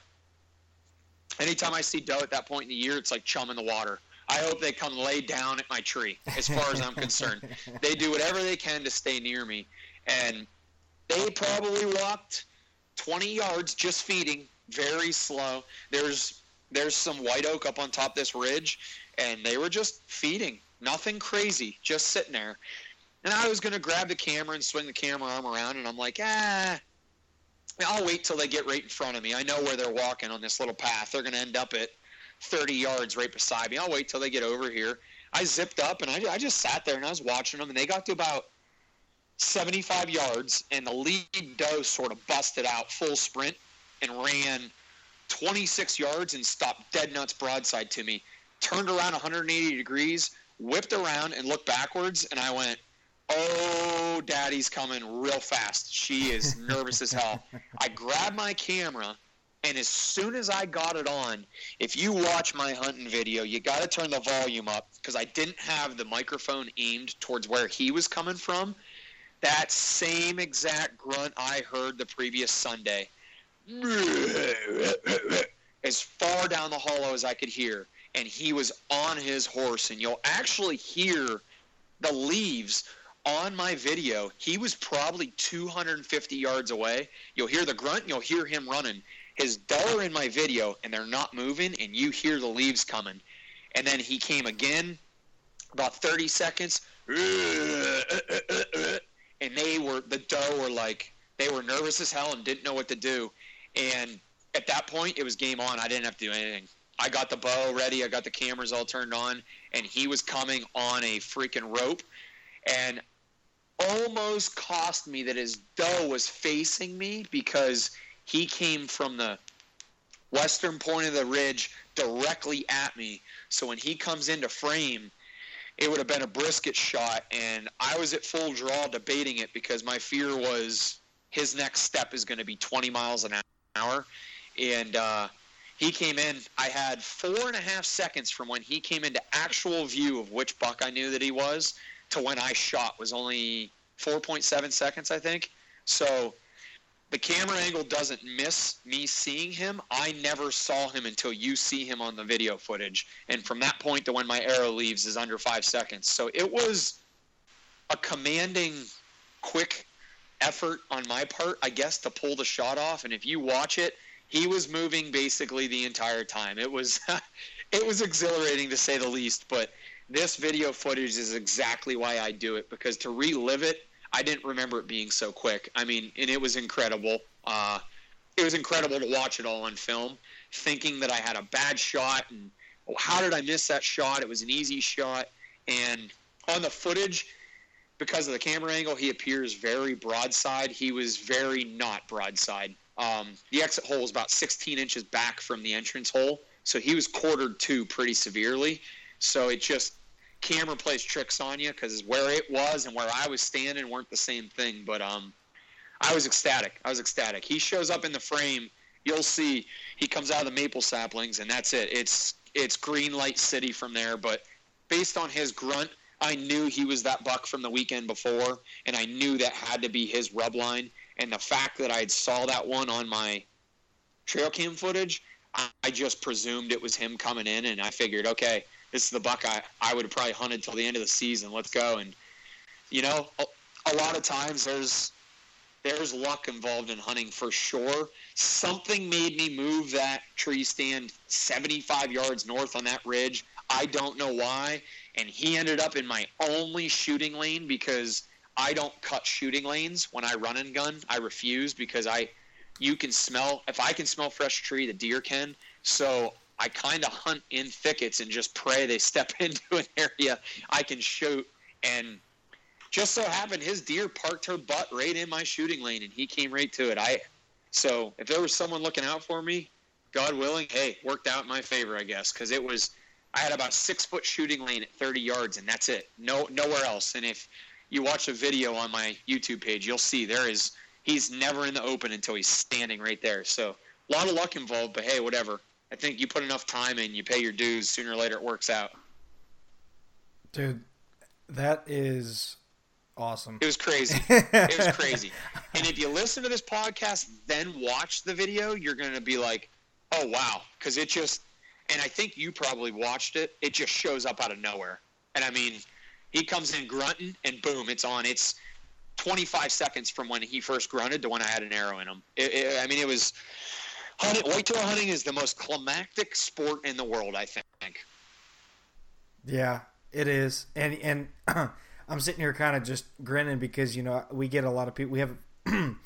anytime I see doe at that point in the year, it's like chum in the water. I hope they come lay down at my tree, as far as I'm concerned. They do whatever they can to stay near me. And they probably walked 20 yards just feeding, very slow. There's there's some white oak up on top this ridge, and they were just feeding. Nothing crazy, just sitting there. And I was going to grab the camera and swing the camera arm around, and I'm like, ah, I'll wait till they get right in front of me. I know where they're walking on this little path. They're going to end up at 30 yards right beside me. I'll wait till they get over here. I zipped up and I, I just sat there and I was watching them, and they got to about 75 yards, and the lead doe sort of busted out full sprint and ran 26 yards and stopped dead nuts broadside to me. Turned around 180 degrees, whipped around, and looked backwards, and I went, Oh, daddy's coming real fast. She is nervous as hell. I grabbed my camera and as soon as I got it on, if you watch my hunting video, you got to turn the volume up because I didn't have the microphone aimed towards where he was coming from. That same exact grunt I heard the previous Sunday, as far down the hollow as I could hear, and he was on his horse, and you'll actually hear the leaves on my video. He was probably 250 yards away. You'll hear the grunt, you'll hear him running his dollar in my video and they're not moving and you hear the leaves coming. And then he came again, about 30 seconds, and and they were the doe were like they were nervous as hell and didn't know what to do. And at that point, it was game on. I didn't have to do anything. I got the bow ready. I got the cameras all turned on, and he was coming on a freaking rope, and almost cost me that his doe was facing me because he came from the western point of the ridge directly at me. So when he comes into frame, it would have been a brisket shot, and I was at full draw debating it because my fear was his next step is going to be 20 miles an hour, and uh, he came in. I had four and a half seconds from when he came into actual view of which buck I knew that he was to when I shot was only 4.7 seconds, I think. So the camera angle doesn't miss me seeing him. I never saw him until you see him on the video footage. And from that point to when my arrow leaves is under five seconds. So it was a commanding, quick effort on my part, I guess, to pull the shot off. And if you watch it, he was moving basically the entire time. It was it was exhilarating to say the least, but this video footage is exactly why I do it because to relive it I didn't remember it being so quick. I mean, and it was incredible. Uh, it was incredible to watch it all on film, thinking that I had a bad shot and oh, how did I miss that shot? It was an easy shot, and on the footage, because of the camera angle, he appears very broadside. He was very not broadside. Um, the exit hole was about 16 inches back from the entrance hole, so he was quartered to pretty severely. So it just camera plays tricks on you because where it was and where I was standing weren't the same thing. But um, I was ecstatic. I was ecstatic. He shows up in the frame. You'll see he comes out of the maple saplings, and that's it. It's it's green light city from there. But based on his grunt, I knew he was that buck from the weekend before, and I knew that had to be his rub line. And the fact that I saw that one on my trail cam footage, I, I just presumed it was him coming in, and I figured, okay, this is the buck I, I would have probably hunted till the end of the season. Let's go. And you know, a, a lot of times there's there's luck involved in hunting for sure. Something made me move that tree stand 75 yards north on that ridge. I don't know why. And he ended up in my only shooting lane because I don't cut shooting lanes when I run and gun. I refuse because I you can smell if I can smell fresh tree, the deer can. So I kind of hunt in thickets and just pray they step into an area I can shoot. And just so happened, his deer parked her butt right in my shooting lane, and he came right to it. I so if there was someone looking out for me, God willing, hey, worked out in my favor, I guess, because it was. I had about six foot shooting lane at 30 yards, and that's it. No, nowhere else. And if you watch a video on my YouTube page, you'll see there is he's never in the open until he's standing right there. So a lot of luck involved, but hey, whatever. I think you put enough time in, you pay your dues. Sooner or later, it works out. Dude, that is awesome. It was crazy. it was crazy. And if you listen to this podcast, then watch the video, you're going to be like, "Oh wow," because it just. And I think you probably watched it. It just shows up out of nowhere. And I mean, he comes in grunting, and boom, it's on. It's 25 seconds from when he first grunted to when I had an arrow in him. It, it, I mean, it was hunting, whitetail hunting is the most climactic sport in the world, I think. Yeah, it is, and and I'm sitting here kind of just grinning because you know we get a lot of people. We have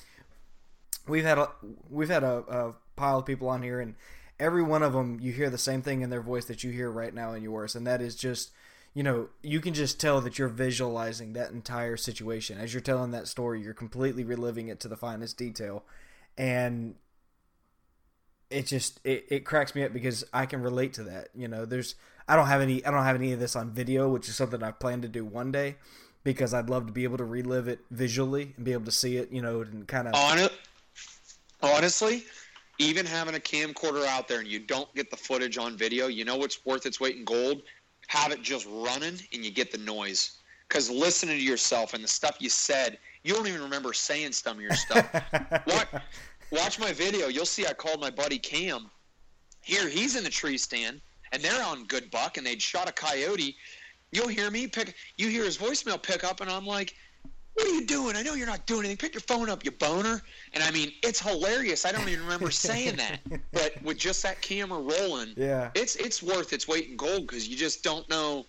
we've had a we've had a, a pile of people on here, and every one of them you hear the same thing in their voice that you hear right now in yours, and that is just you know you can just tell that you're visualizing that entire situation as you're telling that story. You're completely reliving it to the finest detail, and it just it, it cracks me up because I can relate to that. You know, there's I don't have any I don't have any of this on video, which is something I plan to do one day because I'd love to be able to relive it visually and be able to see it, you know, and kind of On it, honestly, even having a camcorder out there and you don't get the footage on video, you know what's worth its weight in gold? Have it just running and you get the noise. Because listening to yourself and the stuff you said, you don't even remember saying some of your stuff. what watch my video. You'll see I called my buddy Cam. Here, he's in the tree stand, and they're on good buck, and they'd shot a coyote. You'll hear me pick. You hear his voicemail pick up, and I'm like, "What are you doing? I know you're not doing anything. Pick your phone up, you boner." And I mean, it's hilarious. I don't even remember saying that, but with just that camera rolling, yeah, it's it's worth its weight in gold because you just don't know.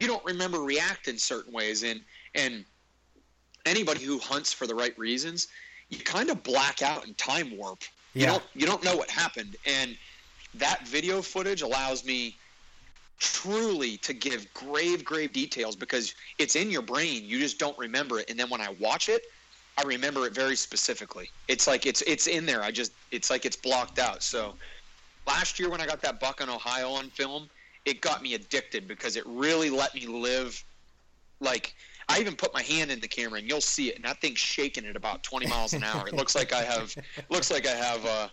You don't remember reacting certain ways, and and anybody who hunts for the right reasons, you kind of black out and time warp. You don't you don't know what happened, and that video footage allows me truly to give grave grave details because it's in your brain. You just don't remember it. And then when i watch it i remember it very specifically. It's like it's it's in there. I just it's like it's blocked out. So last year when i got that buck on ohio on film it got me addicted because it really let me live like I even put my hand in the camera and you'll see it, and that thing's shaking at about 20 miles an hour. It looks like I have, looks like I have, uh,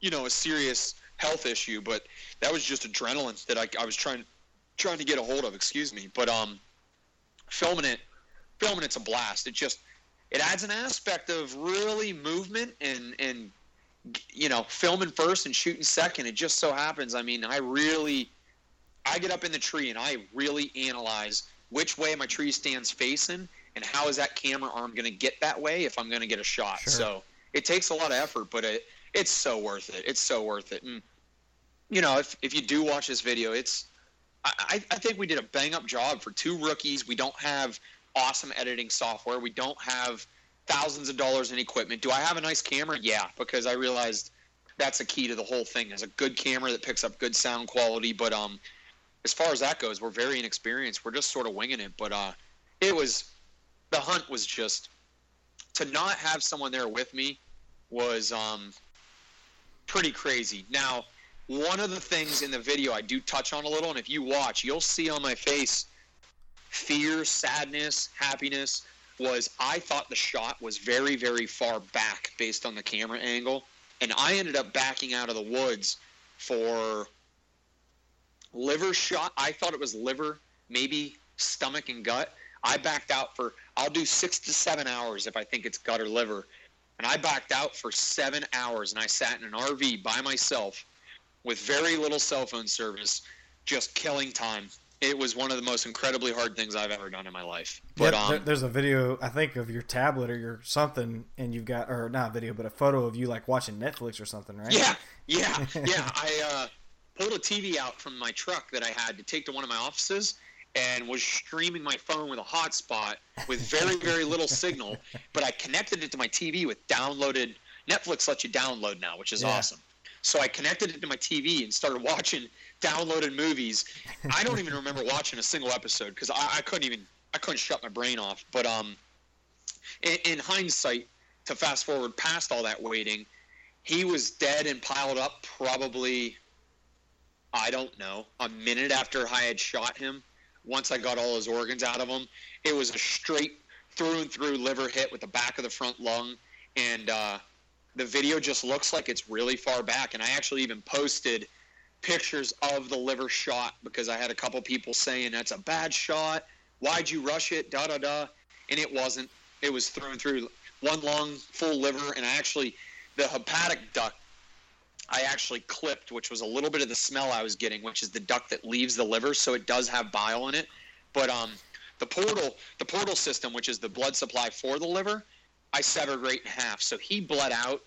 you know, a serious health issue, but that was just adrenaline that I, I was trying, trying to get a hold of. Excuse me, but um, filming it, filming it's a blast. It just, it adds an aspect of really movement and and you know filming first and shooting second. It just so happens. I mean, I really, I get up in the tree and I really analyze which way my tree stands facing and how is that camera arm going to get that way if I'm going to get a shot. Sure. So it takes a lot of effort, but it it's so worth it. It's so worth it. And you know, if if you do watch this video, it's I, I I think we did a bang up job for two rookies. We don't have awesome editing software. We don't have thousands of dollars in equipment. Do I have a nice camera? Yeah, because I realized that's a key to the whole thing. Is a good camera that picks up good sound quality. But um, as far as that goes, we're very inexperienced. We're just sort of winging it. But uh, it was the hunt was just to not have someone there with me was um pretty crazy. Now, one of the things in the video I do touch on a little, and if you watch, you'll see on my face fear, sadness, happiness. Was I thought the shot was very, very far back based on the camera angle, and I ended up backing out of the woods for liver shot. I thought it was liver, maybe stomach and gut. I backed out for I'll do six to seven hours if I think it's gut or liver. And I backed out for seven hours and I sat in an RV by myself with very little cell phone service, just killing time. It was one of the most incredibly hard things I've ever done in my life. But Yep, um, there's a video I think of your tablet or your something, and you've got or not a video, but a photo of you like watching Netflix or something, right? Yeah, yeah, yeah. I uh, pulled a TV out from my truck that I had to take to one of my offices and was streaming my phone with a hotspot with very, very little signal. But I connected it to my TV with downloaded. Netflix lets you download now, which is Yeah. awesome. So I connected it to my TV and started watching downloaded movies. I don't even remember watching a single episode because I, I couldn't even I couldn't shut my brain off. But um, in, in hindsight, to fast forward past all that waiting, he was dead and piled up probably I don't know a minute after I had shot him. Once I got all his organs out of him, it was a straight through and through liver hit with the back of the front lung, and uh, the video just looks like it's really far back. And I actually even posted pictures of the liver shot because I had a couple people saying that's a bad shot. Why'd you rush it? Da da da. And it wasn't. It was through and through. One lung, full liver, and I actually the hepatic duct I actually clipped, which was a little bit of the smell I was getting, which is the duct that leaves the liver, so it does have bile in it. But um, the portal, the portal system, which is the blood supply for the liver, I severed right in half. So he bled out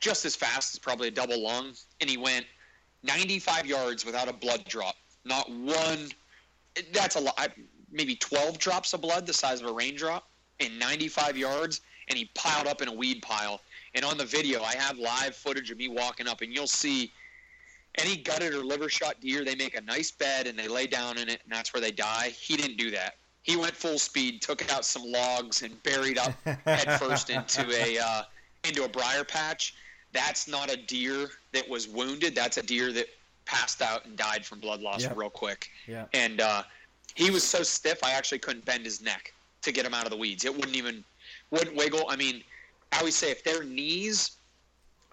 just as fast as probably a double lung, and he went 95 yards without a blood drop. Not one. That's a lot. I- Maybe 12 drops of blood, the size of a raindrop, in 95 yards, and he piled up in a weed pile. And on the video, I have live footage of me walking up, and you'll see any gutted or liver shot deer, they make a nice bed and they lay down in it, and that's where they die. He didn't do that. He went full speed, took out some logs, and buried up headfirst into a uh, into a briar patch. That's not a deer that was wounded. That's a deer that passed out and died from blood loss Yep. real quick. Yeah. And uh, he was so stiff, I actually couldn't bend his neck to get him out of the weeds. It wouldn't even wouldn't wiggle. I mean, I always say if their knees,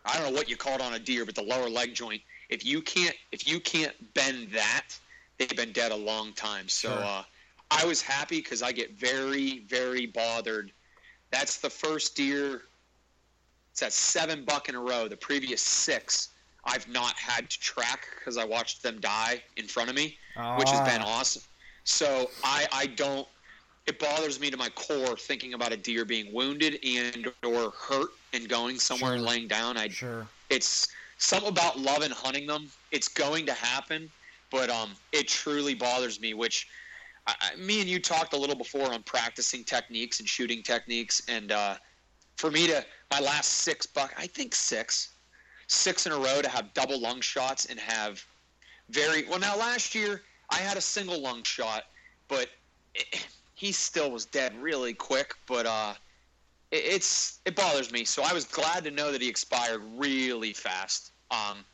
I don't know what you call it on a deer, but the lower leg joint, if you can't if you can't bend that, they've been dead a long time. So Sure. uh, I was happy because I get very very bothered. That's the first deer. It's that seven buck in a row. The previous six, I've not had to track because I watched them die in front of me, which has been Ah. awesome. So I I don't. It bothers me to my core thinking about a deer being wounded and or hurt and going somewhere and laying down. I Sure. it's something about loving hunting them. It's going to happen, but um, it truly bothers me. Which I, me and you talked a little before on practicing techniques and shooting techniques, and uh, for me to my last six buck, I think six, six in a row to have double lung shots and have very well. Now last year I had a single lung shot, but it, he still was dead really quick. But uh, it, it's it bothers me. So I was glad to know that he expired really fast. Um,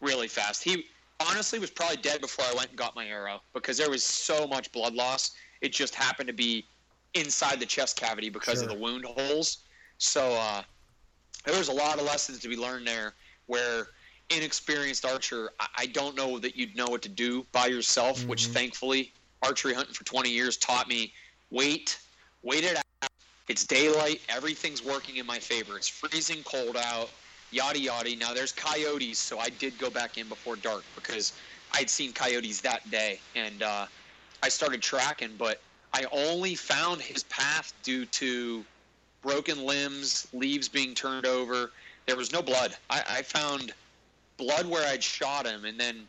really fast. He honestly was probably dead before I went and got my arrow because there was so much blood loss. It just happened to be inside the chest cavity because sure. of the wound holes. So uh, there was a lot of lessons to be learned there where inexperienced archer, I don't know that you'd know what to do by yourself, mm-hmm. which thankfully archery hunting for 20 years taught me wait, wait it out. It's daylight. Everything's working in my favor. It's freezing cold out yada yada. Now there's coyotes, so I did go back in before dark because I'd seen coyotes that day, and uh, I started tracking, but I only found his path due to broken limbs, leaves being turned over. There was no blood. I, I found blood where I'd shot him, and then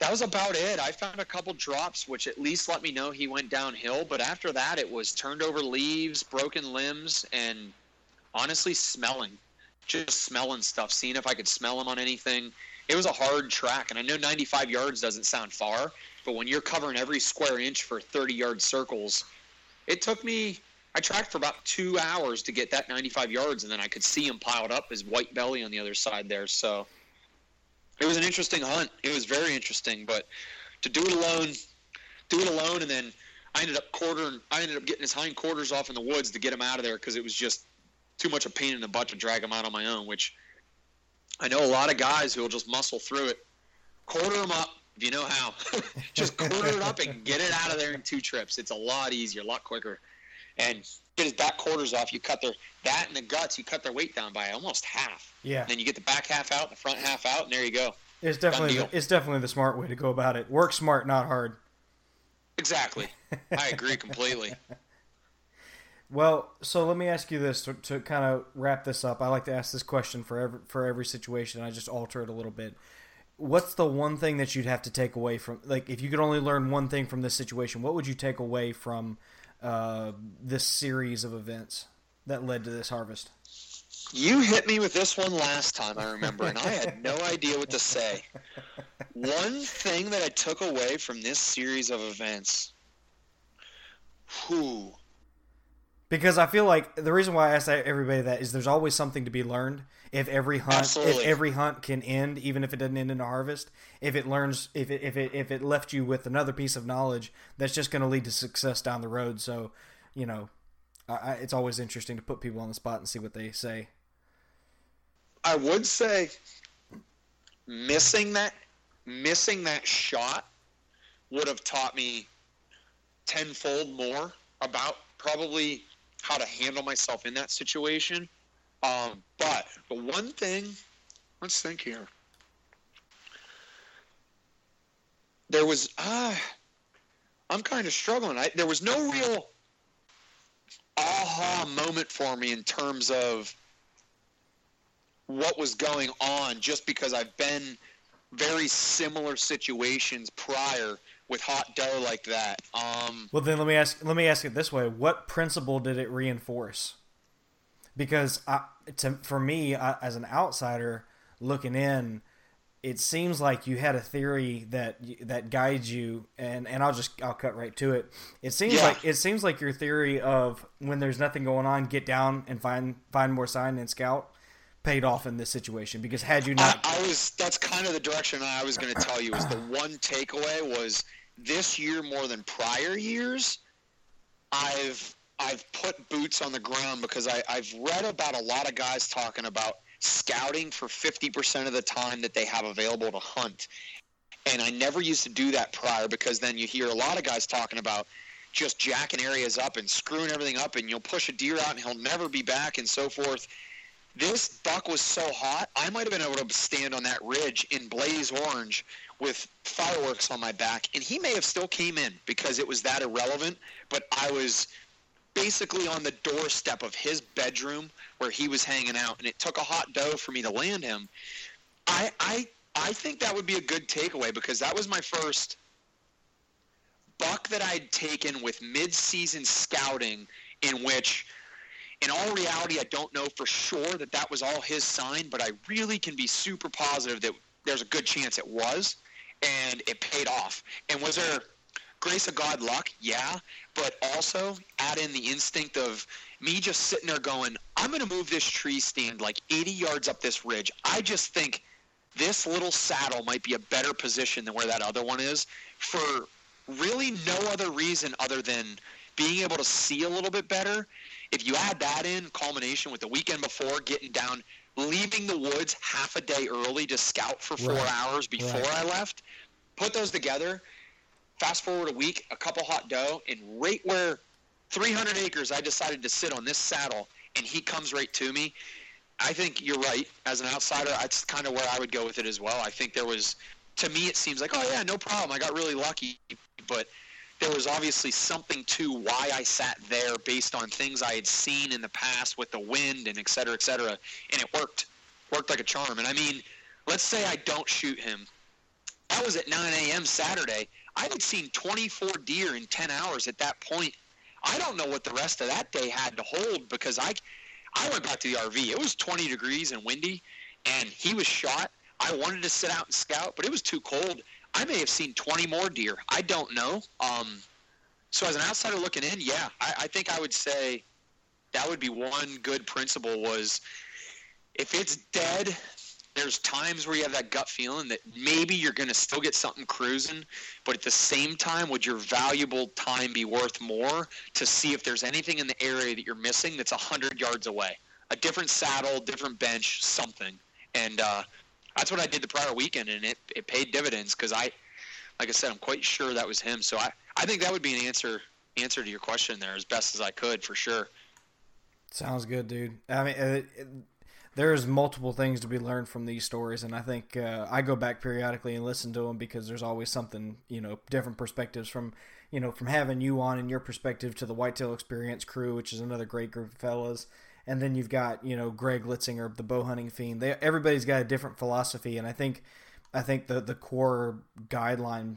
that was about it. I found a couple drops, which at least let me know he went downhill. But after that, it was turned over leaves, broken limbs, and honestly smelling just smelling stuff, seeing if I could smell him on anything. It was a hard track, and I know 95 yards doesn't sound far, but when you're covering every square inch for 30 yard circles, it took me. I tracked for about two hours to get that 95 yards, and then I could see him piled up his white belly on the other side there. So it was an interesting hunt. It was very interesting, but to do it alone, do it alone, and then I ended up quartering. I ended up getting his hind quarters off in the woods to get him out of there because it was just too much of a pain in the butt to drag him out on my own, which I know a lot of guys who will just muscle through it. Quarter them up if you know how. just quarter it up and get it out of there in two trips. It's a lot easier, a lot quicker. And get his back quarters off. You cut their that and the guts. You cut their weight down by almost half. Yeah. And then you get the back half out, the front half out, and there you go. It's definitely the, it's definitely the smart way to go about it. Work smart, not hard. Exactly. I agree completely. Well, so let me ask you this to, to kind of wrap this up. I like to ask this question for every for every situation. I just alter it a little bit. What's the one thing that you'd have to take away from like if you could only learn one thing from this situation? What would you take away from uh, this series of events that led to this harvest? You hit me with this one last time, I remember, and I had no idea what to say. One thing that I took away from this series of events. Who? Because I feel like the reason why I ask everybody that is there's always something to be learned. If every hunt, Absolutely. if every hunt can end, even if it doesn't end in a harvest, if it learns, if it if it if it left you with another piece of knowledge, that's just going to lead to success down the road. So, you know, I, it's always interesting to put people on the spot and see what they say. I would say missing that missing that shot would have taught me tenfold more about probably how to handle myself in that situation. Um, but the one thing, let's think here. There was, uh, I'm kind of struggling. I, there was no real aha moment for me in terms of what was going on just because I've been very similar situations prior with hot doe like that. Um, well, then let me ask. Let me ask it this way: What principle did it reinforce? Because I, to, for me, I, as an outsider looking in, it seems like you had a theory that that guides you, and and I'll just I'll cut right to it. It seems yeah. like it seems like your theory of when there's nothing going on, get down and find find more sign and scout paid off in this situation because had you not I, I was that's kind of the direction I was going to tell you is the one takeaway was this year more than prior years, I've I've put boots on the ground because I, I've read about a lot of guys talking about scouting for 50% of the time that they have available to hunt. And I never used to do that prior because then you hear a lot of guys talking about just jacking areas up and screwing everything up and you'll push a deer out and he'll never be back and so forth. This buck was so hot, I might have been able to stand on that ridge in blaze orange with fireworks on my back, and he may have still came in because it was that irrelevant. But I was basically on the doorstep of his bedroom where he was hanging out, and it took a hot doe for me to land him. I I I think that would be a good takeaway because that was my first buck that I'd taken with mid-season scouting, in which, in all reality, I don't know for sure that that was all his sign, but I really can be super positive that there's a good chance it was, and it paid off. And was there grace of God luck? Yeah, but also add in the instinct of me just sitting there going, I'm going to move this tree stand like 80 yards up this ridge. I just think this little saddle might be a better position than where that other one is for really no other reason other than being able to see a little bit better. If you add that in, culmination with the weekend before, getting down, leaving the woods half a day early to scout for four Right. hours before Right. I left, put those together, fast forward a week, a couple hot doe, and right where 300 acres I decided to sit on this saddle, and he comes right to me. I think you're right. As an outsider, that's kind of where I would go with it as well. I think there was, to me, it seems like, oh yeah, no problem. I got really lucky, but there was obviously something to why I sat there based on things I had seen in the past with the wind and et cetera, et cetera, and it worked, worked like a charm. And I mean, let's say I don't shoot him. I was at 9 a.m. Saturday. I had seen 24 deer in 10 hours at that point. I don't know what the rest of that day had to hold because I, I went back to the RV. It was 20 degrees and windy, and he was shot. I wanted to sit out and scout, but it was too cold. I may have seen 20 more deer. I don't know. Um, so as an outsider looking in, yeah, I, I think I would say that would be one good principle was if it's dead, there's times where you have that gut feeling that maybe you're going to still get something cruising, but at the same time, would your valuable time be worth more to see if there's anything in the area that you're missing that's 100 yards away? A different saddle, different bench, something. And uh, that's what I did the prior weekend, and it, it paid dividends because I, like I said, I'm quite sure that was him. So I, I think that would be an answer answer to your question there as best as I could for sure. Sounds good, dude. I mean, it, it, there's multiple things to be learned from these stories, and I think uh, I go back periodically and listen to them because there's always something, you know, different perspectives from, you know, from having you on and your perspective to the Whitetail Experience crew, which is another great group of fellas, and then you've got, you know, Greg Litzinger, the bow hunting fiend. They everybody's got a different philosophy, and I think, I think the the core guideline,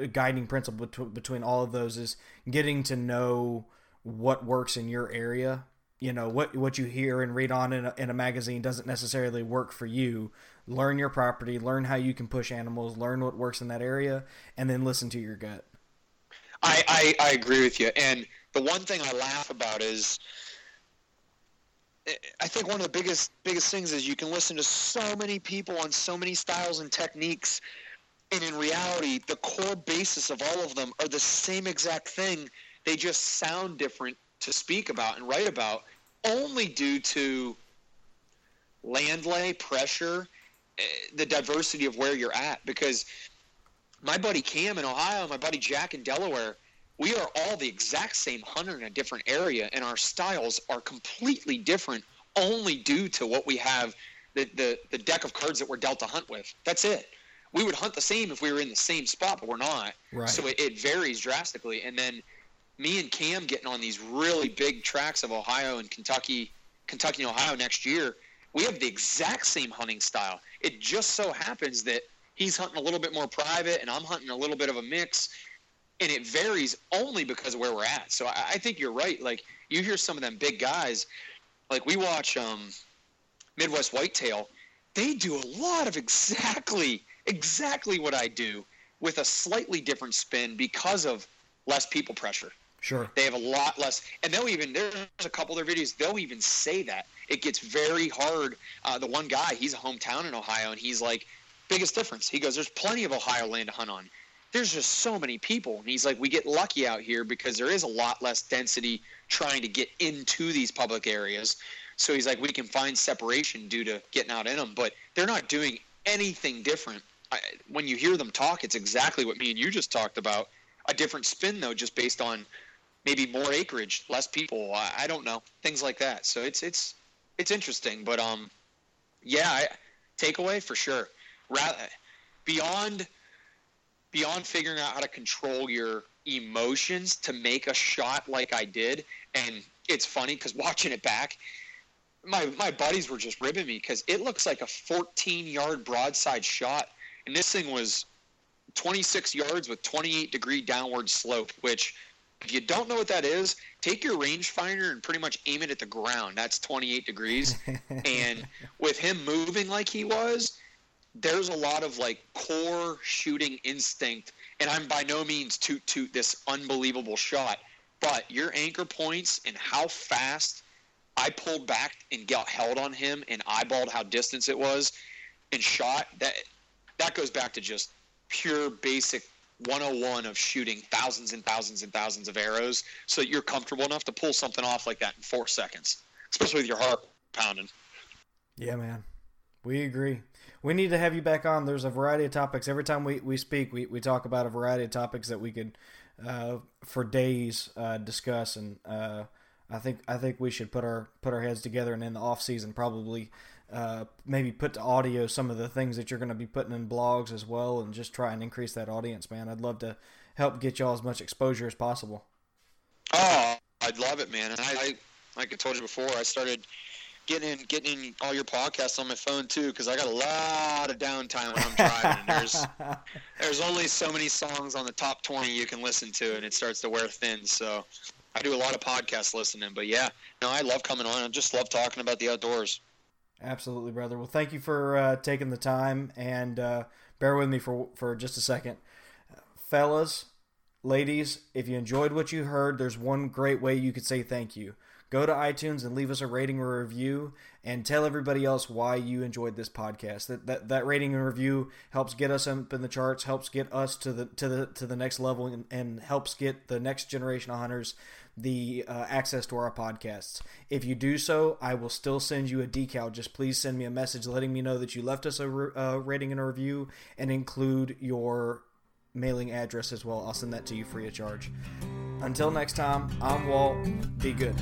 uh, guiding principle between between all of those is getting to know what works in your area you know what what you hear and read on in a, in a magazine doesn't necessarily work for you learn your property learn how you can push animals learn what works in that area and then listen to your gut I, I, I agree with you. And the one thing I laugh about is I think one of the biggest biggest things is you can listen to so many people on so many styles and techniques and in reality the core basis of all of them are the same exact thing. They just sound different to speak about and write about only due to land lay, pressure, eh, the diversity of where you're at because my buddy Cam in Ohio, my buddy Jack in Delaware, we are all the exact same hunter in a different area, and our styles are completely different only due to what we have the, the, the deck of cards that we're dealt to hunt with. That's it. We would hunt the same if we were in the same spot, but we're not. Right. So it, it varies drastically. And then me and Cam getting on these really big tracks of Ohio and Kentucky, Kentucky and Ohio next year, we have the exact same hunting style. It just so happens that he's hunting a little bit more private and I'm hunting a little bit of a mix. And it varies only because of where we're at. So I, I think you're right. Like you hear some of them big guys, like we watch um, Midwest Whitetail, they do a lot of exactly exactly what I do with a slightly different spin because of less people pressure. sure They have a lot less, and they'll even there's a couple of their videos. They'll even say that it gets very hard. Uh, the one guy, he's a hometown in Ohio, and he's like, biggest difference. He goes, "There's plenty of Ohio land to hunt on. There's just so many people." And he's like, "We get lucky out here because there is a lot less density trying to get into these public areas." So he's like, "We can find separation due to getting out in them, but they're not doing anything different." I, when you hear them talk, it's exactly what me and you just talked about. A different spin, though, just based on maybe more acreage, less people. I, I don't know things like that. So it's it's it's interesting, but um, yeah, I, takeaway for sure. Rather beyond beyond figuring out how to control your emotions to make a shot like I did, and it's funny because watching it back, my my buddies were just ribbing me because it looks like a 14 yard broadside shot, and this thing was 26 yards with 28 degree downward slope, which if you don't know what that is, take your rangefinder and pretty much aim it at the ground. That's 28 degrees. and with him moving like he was, there's a lot of like core shooting instinct. And I'm by no means toot toot this unbelievable shot, but your anchor points and how fast I pulled back and got held on him and eyeballed how distance it was and shot that that goes back to just pure basic 101 of shooting thousands and thousands and thousands of arrows so that you're comfortable enough to pull something off like that in four seconds, especially with your heart pounding. Yeah, man. We agree. We need to have you back on. There's a variety of topics. Every time we, we speak, we, we talk about a variety of topics that we could, uh, for days, uh, discuss. And uh, I think I think we should put our put our heads together and in the off season probably uh, maybe put to audio some of the things that you're going to be putting in blogs as well, and just try and increase that audience, man. I'd love to help get y'all as much exposure as possible. Oh, I'd love it, man. And I, I like I told you before, I started getting in getting in all your podcasts on my phone too because I got a lot of downtime when I'm driving. there's there's only so many songs on the top 20 you can listen to, and it starts to wear thin. So I do a lot of podcast listening. But yeah, no, I love coming on. I just love talking about the outdoors. Absolutely, brother. Well, thank you for uh, taking the time and uh, bear with me for for just a second, fellas, ladies. If you enjoyed what you heard, there's one great way you could say thank you. Go to iTunes and leave us a rating or review, and tell everybody else why you enjoyed this podcast. That that, that rating and review helps get us up in the charts, helps get us to the to the to the next level, and, and helps get the next generation of hunters the uh, access to our podcasts. If you do so, I will still send you a decal. Just please send me a message letting me know that you left us a re- uh, rating and a review and include your mailing address as well. I'll send that to you free of charge. Until next time, I'm Walt. Be good.